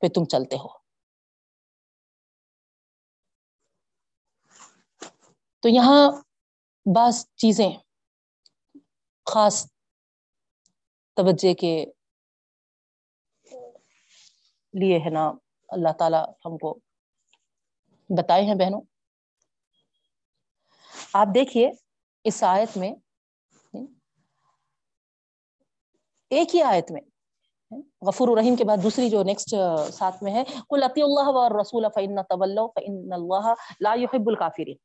پہ تم چلتے ہو۔ تو یہاں بعض چیزیں خاص توجہ کے لیے ہے نا، اللہ تعالی ہم کو بتائے ہیں بہنوں۔ آپ دیکھیے اس آیت میں، ایک ہی آیت میں، غفور الرحیم کے بعد دوسری جو نیکسٹ ساتھ میں ہے کل اطی اللہ و رسول فن طول فن اللہ لا يحب الکافرین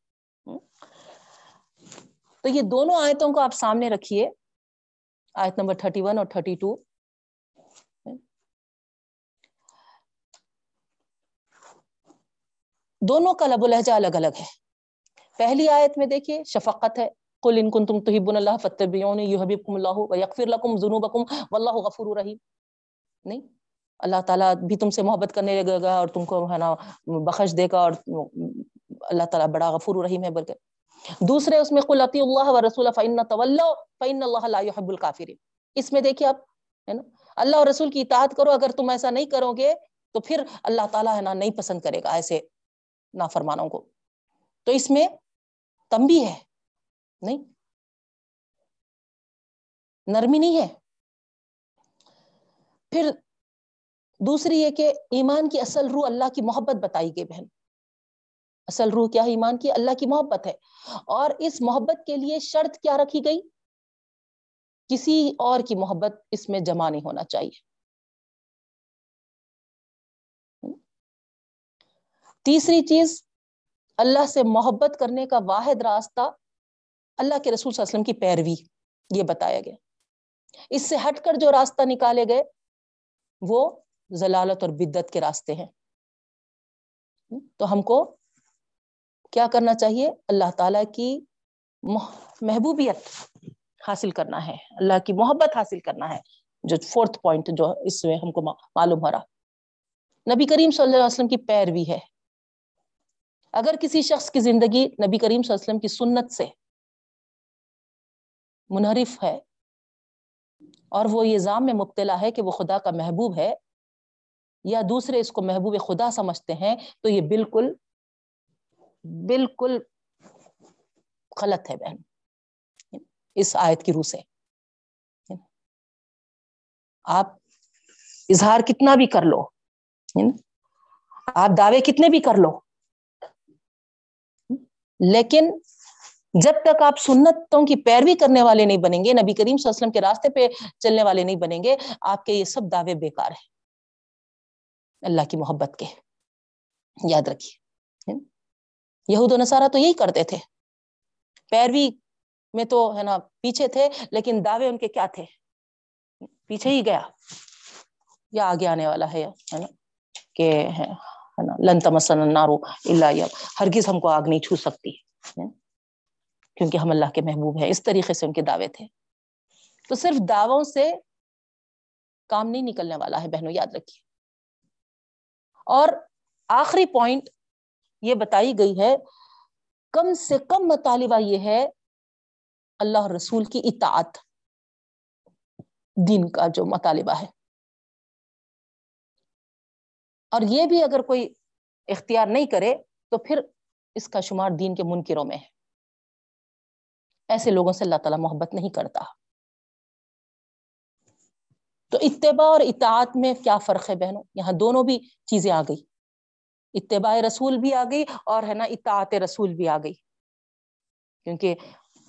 تو یہ دونوں آیتوں کو آپ سامنے رکھیے۔ آیت نمبر 31 اور 32 دونوں کا لب و لہجہ الگ الگ ہے۔ پہلی آیت میں دیکھیے، شفقت ہے۔ قل ان کنتم تحبون اللہ فتبعونی یحببکم اللہ ویغفر لکم ذنوبکم واللہ غفور رحیم۔ نہیں، اللہ تعالیٰ بھی تم سے محبت کرنے لگے گا اور تم کو ہے نا بخش دے گا اور اللہ تعالیٰ بڑا غفور رحیم ہے۔ بلکہ دوسرے اس میں قل اطیع اللہ ورسول فإن تولوا فإن اللہ لا يحب الکافرین اس میں دیکھیے آپ، ہے نا؟ اللہ اور رسول کی اطاعت کرو، اگر تم ایسا نہیں کرو گے تو پھر اللہ تعالیٰ ہے نا نہیں پسند کرے گا ایسے نافرمانوں کو۔ تو اس میں تمبی ہے، نہیں؟ نرمی نہیں ہے۔ پھر دوسری یہ کہ ایمان کی اصل روح اللہ کی محبت بتائی گئی بہن۔ اصل روح کیا ہے؟ ایمان کی، اللہ کی محبت ہے۔ اور اس محبت کے لیے شرط کیا رکھی گئی؟ کسی اور کی محبت اس میں جمع نہیں ہونا چاہیے۔ تیسری چیز، اللہ سے محبت کرنے کا واحد راستہ اللہ کے رسول صلی اللہ علیہ وسلم کی پیروی، یہ بتایا گیا۔ اس سے ہٹ کر جو راستہ نکالے گئے، وہ ضلالت اور بدت کے راستے ہیں۔ تو ہم کو کیا کرنا چاہیے؟ اللہ تعالی کی محبوبیت حاصل کرنا ہے۔ اللہ کی محبت حاصل کرنا ہے۔ جو فورتھ پوائنٹ جو اس میں ہم کو معلوم ہو رہا۔ نبی کریم صلی اللہ علیہ وسلم کی پیروی ہے۔ اگر کسی شخص کی زندگی نبی کریم صلی اللہ علیہ وسلم کی سنت سے منحرف ہے اور وہ یہ ضام میں مبتلا ہے کہ وہ خدا کا محبوب ہے یا دوسرے اس کو محبوب خدا سمجھتے ہیں تو یہ بالکل بالکل غلط ہے بہن۔ اس آیت کی روح سے۔ آپ اظہار کتنا بھی کر لو۔ آپ دعوے کتنے بھی کر لو۔ لیکن جب تک آپ سنتوں کی پیروی کرنے والے نہیں بنیں گے، نبی کریم صلی اللہ علیہ وسلم کے راستے پہ چلنے والے نہیں بنیں گے، آپ کے یہ سب دعوے بیکار ہیں۔ اللہ کی محبت کے۔ یاد رکھیے۔ یہود و نصارہ تو یہی کرتے تھے۔ پیروی میں تو ہے نا پیچھے تھے، لیکن دعوے ان کے کیا تھے؟ پیچھے ہی گیا۔ یا آگے آنے والا ہے نا؟ کہ لن تمسن نارو اللہ ہرگز ہم کو آگ نہیں چھو سکتی کیونکہ ہم اللہ کے محبوب ہیں، اس طریقے سے ان کے دعوے تھے۔ تو صرف دعووں سے کام نہیں نکلنے والا ہے، بہنوں، یاد رکھیے۔ اور آخری پوائنٹ یہ بتائی گئی ہے، کم سے کم مطالبہ یہ ہے اللہ رسول کی اطاعت، دین کا جو مطالبہ ہے۔ اور یہ بھی اگر کوئی اختیار نہیں کرے تو پھر اس کا شمار دین کے منکروں میں ہے۔ ایسے لوگوں سے اللہ تعالیٰ محبت نہیں کرتا۔ تو اتباع اور اطاعت میں کیا فرق ہے بہنوں؟ یہاں دونوں بھی چیزیں آ گئی۔ اتباع رسول بھی آ گئی اور ہے نا اطاعت رسول بھی آ گئی۔ کیونکہ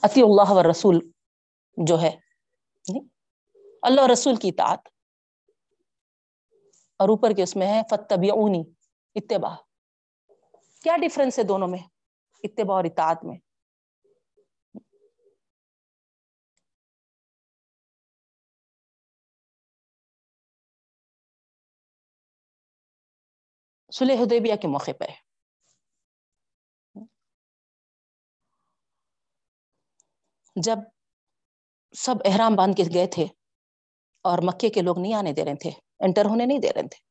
عطی اللہ و رسول جو ہے اللہ رسول کی اطاعت۔ اور اوپر کے اس میں ہے فتبی اتباع۔ کیا ڈفرینس ہے دونوں میں؟ اتباع اور اطاعت میں۔ سلح حدیبیہ کے موقع پہ جب سب احرام باندھ کے گئے تھے اور مکے کے لوگ نہیں آنے دے رہے تھے، انٹر ہونے نہیں دے رہے تھے۔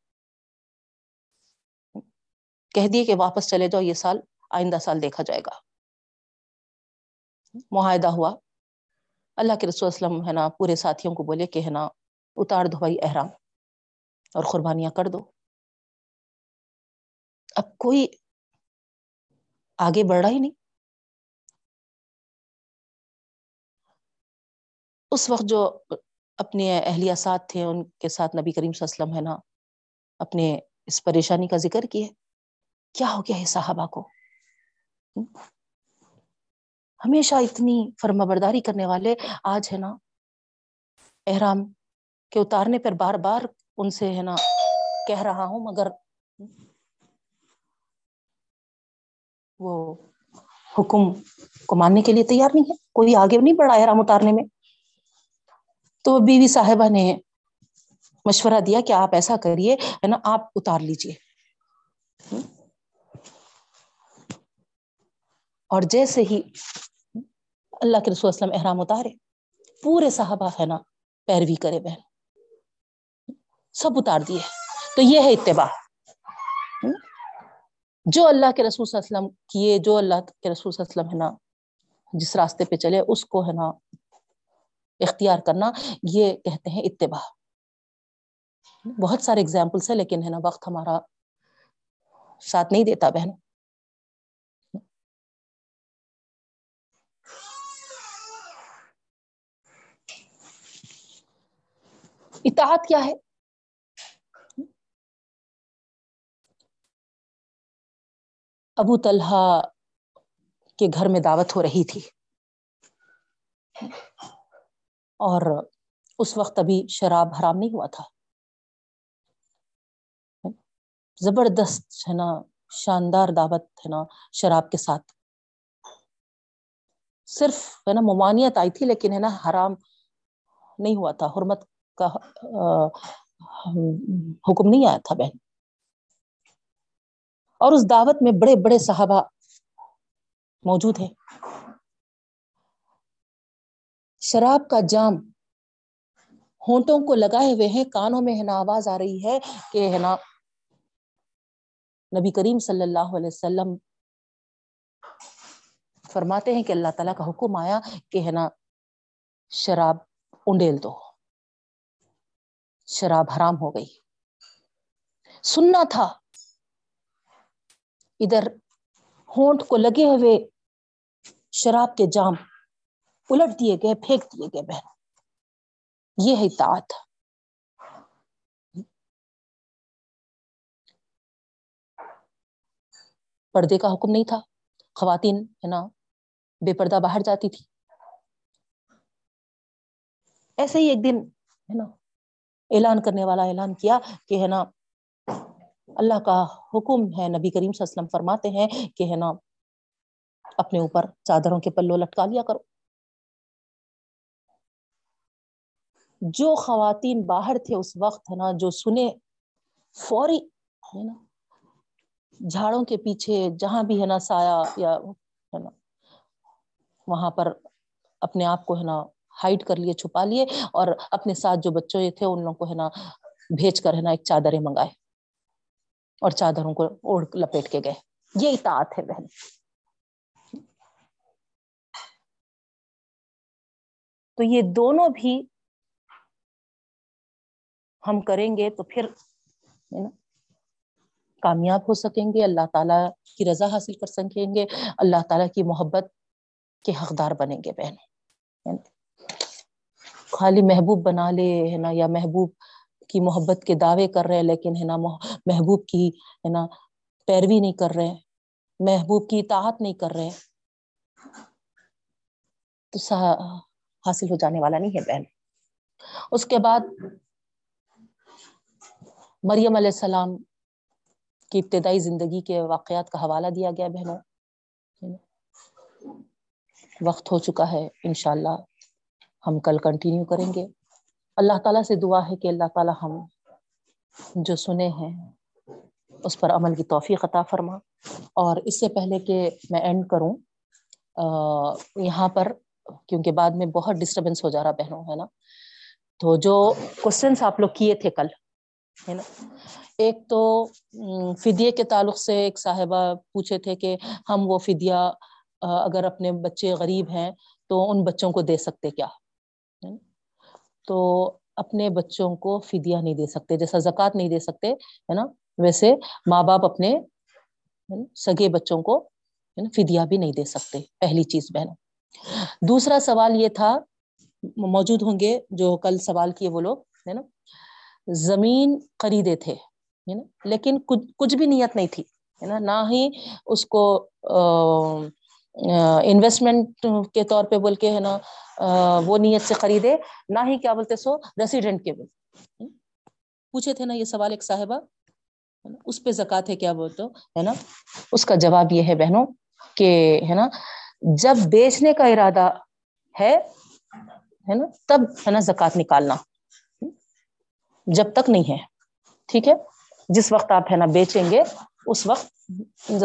کہہ دیے کہ واپس چلے جاؤ، یہ سال آئندہ سال دیکھا جائے گا۔ معاہدہ ہوا۔ اللہ کے رسول اسلم ہے نا، پورے ساتھیوں کو بولے کہ ہے نا، اتار دو بھائی احرام اور قربانیاں کر دو۔ اب کوئی آگے بڑھ رہا ہی نہیں۔ اس وقت جو اپنے اہلیہ ساتھ تھے، ان کے ساتھ نبی کریم صلی اللہ علیہ وسلم ہے نا، اپنے اس پریشانی کا ذکر کیے۔ کیا ہو گیا ہے صحابہ کو؟ ہمیشہ اتنی فرما برداری کرنے والے آج ہے نا۔ احرام کے اتارنے پر بار بار ان سے ہے نا کہہ رہا ہوں، مگر وہ حکم کو ماننے کے لیے تیار نہیں ہے، کوئی آگے نہیں بڑھا احرام اتارنے میں۔ تو بیوی صاحبہ نے مشورہ دیا کہ آپ ایسا کریے، ہے نا، آپ اتار لیجیے اور جیسے ہی اللہ کے رسول اسلم احرام اتارے، پورے صحابہ ہے نا، پیروی کرے بہن۔ سب اتار دیے۔ تو یہ ہے اتباع۔ جو اللہ کے رسول صلی اللہ علیہ وسلم کیے، جو اللہ کے رسول صلی اللہ علیہ وسلم ہے نا، جس راستے پہ چلے، اس کو ہے نا اختیار کرنا، یہ کہتے ہیں اتباع۔ بہت سارے اگزامپلس ہیں، لیکن ہے نا وقت ہمارا ساتھ نہیں دیتا بہن۔ اطاعت کیا ہے؟ ابو طلحہ کے گھر میں دعوت ہو رہی تھی۔ اور اس وقت ابھی شراب حرام نہیں ہوا تھا۔ زبردست ہے نا، شاندار دعوت ہے نا شراب کے ساتھ۔ صرف ہے نا ممانعت آئی تھی، لیکن ہے نا حرام نہیں ہوا تھا۔ حرمت کا حکم نہیں آیا تھا بہن۔ اور اس دعوت میں بڑے بڑے صحابہ موجود ہیں۔ شراب کا جام ہونٹوں کو لگائے ہوئے ہیں، کانوں میں ہے نا آواز آ رہی ہے کہ ہے نا نبی کریم صلی اللہ علیہ وسلم فرماتے ہیں کہ اللہ تعالیٰ کا حکم آیا کہ ہے نا شراب انڈیل دو۔ شراب حرام ہو گئی۔ سننا تھا ادھر ہونٹ کو لگے ہوئے شراب کے جام الٹ دیے گئے، پھینک دیے گئے، بہن۔ یہ ہے اطاعت۔ پردے کا حکم نہیں تھا۔ خواتین ہے نا، بے پردہ باہر جاتی تھی۔ ایسے ہی ایک دن ہے نا، اعلان کرنے والا اعلان کیا کہ ہے نا اللہ کا حکم ہے، نبی کریم صلی اللہ علیہ وسلم فرماتے ہیں کہ ہے نا، اپنے اوپر چادروں کے پلو لٹکا لیا کرو۔ جو خواتین باہر تھے اس وقت ہے نا، جو سنے فوری ہے نا، جھاڑوں کے پیچھے جہاں بھی ہے نا سایہ یا ہے نا، وہاں پر اپنے آپ کو ہے نا ہائٹ کر لیے، چھپا لیے اور اپنے ساتھ جو بچوں یہ تھے ان لوگوں کو ہے نا بھیج کر ہے نا ایک چادریں منگائے۔ اور چادروں کو اوڑھ لپیٹ کے گئے۔ یہ اطاعت ہے بہن۔ تو یہ دونوں بھی ہم کریں گے تو پھر کامیاب ہو سکیں گے۔ اللہ تعالیٰ کی رضا حاصل کر سکیں گے۔ اللہ تعالیٰ کی محبت کے حقدار بنیں گے بہن۔ خالی محبوب بنا لے، ہے نا، یا محبوب کی محبت کے دعوے کر رہے لیکن ہے نا محبوب کی ہے نا پیروی نہیں کر رہے، محبوب کی اطاعت نہیں کر رہے۔ تو حاصل ہو جانے والا نہیں ہے بہن۔ اس کے بعد مریم علیہ السلام کی ابتدائی زندگی کے واقعات کا حوالہ دیا گیا بہنوں۔ وقت ہو چکا ہے، انشاءاللہ ہم کل کنٹینیو کریں گے۔ اللہ تعالیٰ سے دعا ہے کہ اللہ تعالیٰ ہم جو سنے ہیں، اس پر عمل کی توفیق عطا فرما۔ اور اس سے پہلے کہ میں اینڈ کروں یہاں پر، کیونکہ بعد میں بہت ڈسٹربینس ہو جا رہا بہنوں، ہے نا؟ تو جو کوشچنس آپ لوگ کیے تھے کل، ہے نا؟ ایک تو فدیے کے تعلق سے ایک صاحبہ پوچھے تھے کہ ہم وہ فدیہ اگر اپنے بچے غریب ہیں تو ان بچوں کو دے سکتے کیا؟ تو اپنے بچوں کو فدیہ نہیں دے سکتے، جیسا زکوٰۃ نہیں دے سکتے، ہے نا؟ ویسے ماں باپ اپنے سگے بچوں کو فدیہ بھی نہیں دے سکتے، پہلی چیز بہن دوسرا سوال یہ تھا، موجود ہوں گے جو کل سوال کیے وہ لوگ، ہے نا؟ زمین خریدے تھے لیکن کچھ بھی نیت نہیں تھی، ہے نا؟ نہ ہی اس کو انویسٹمنٹ کے طور پہ بول کے ہے نا وہ نیت سے خریدے، نہ ہی کیا بولتے سو ریسیڈنٹ کے بول۔ پوچھے تھے نا یہ سوال ایک صاحبہ اس پہ زکات ہے کیا بولتے ہے نا، اس کا جواب یہ ہے بہنوں کہ ہے نا، جب بیچنے کا ارادہ ہے ہے نا، تب ہے نا زکات نکالنا۔ جب تک نہیں ہے، ٹھیک ہے، جس وقت آپ ہے نا بیچیں گے، اس وقت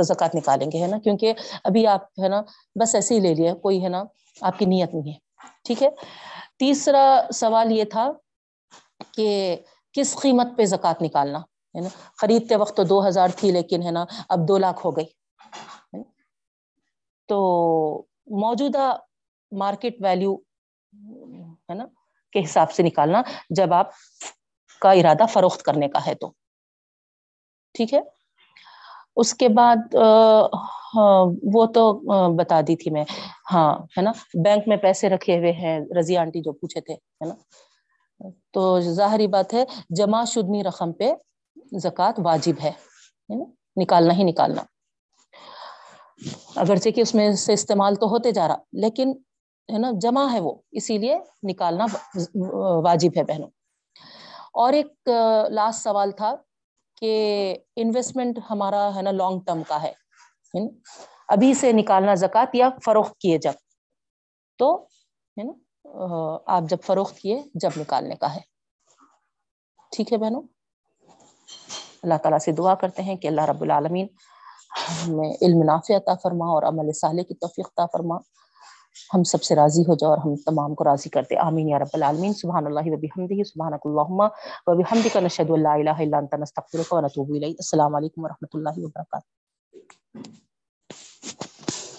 زکات نکالیں گے، ہے نا؟ کیونکہ ابھی آپ، ہے نا، بس ایسے ہی لے لیا کوئی، ہے نا، آپ کی نیت نہیں ہے، ٹھیک ہے؟ تیسرا سوال یہ تھا کہ کس قیمت پہ زکات نکالنا، ہے نا؟ خریدتے وقت تو دو ہزار تھی لیکن، ہے نا، اب دو لاکھ ہو گئی تو موجودہ مارکیٹ ویلیو، ہے نا، کے حساب سے نکالنا، جب آپ کا ارادہ فروخت کرنے کا ہے تو، ٹھیک ہے؟ اس کے بعد ہاں، وہ تو بتا دی تھی میں۔ ہاں ہے نا؟ بینک میں پیسے رکھے ہوئے ہیں، رضی آنٹی جو پوچھے تھے، ہے نا؟ تو ظاہری بات ہے، جمع شدنی رقم پہ زکوٰۃ واجب ہے نکالنا ہی نکالنا۔ اگرچہ کہ اس میں سے استعمال تو ہوتے جا رہا، لیکن، ہے نا، جمع ہے وہ، اسی لیے نکالنا واجب ہے بہنوں۔ اور ایک لاسٹ سوال تھا۔ کہ انویسٹمنٹ ہمارا ہے نا لانگ ٹرم کا ہے۔ یعنی ابھی سے نکالنا زکات یا فروخت کیے جب۔ تو ہے نا آپ جب فروخت کیے جب نکالنے کا ہے۔ ٹھیک ہے بہنوں؟ اللہ تعالیٰ سے دعا کرتے ہیں کہ اللہ رب العالمین ہمیں علم نافع عطا فرما اور عمل صالح کی توفیق عطا فرما۔ ہم سب سے راضی ہو جاؤ اور ہم تمام کو راضی کر دے۔ آمین یا رب العالمین۔ سبحان اللہ و بحمدہ سبحانک اللہم و کا نشہد اللہ الہ الا انت، نستغفرک و نتوب الیک۔ السلام علیکم و رحمۃ اللہ وبرکاتہ۔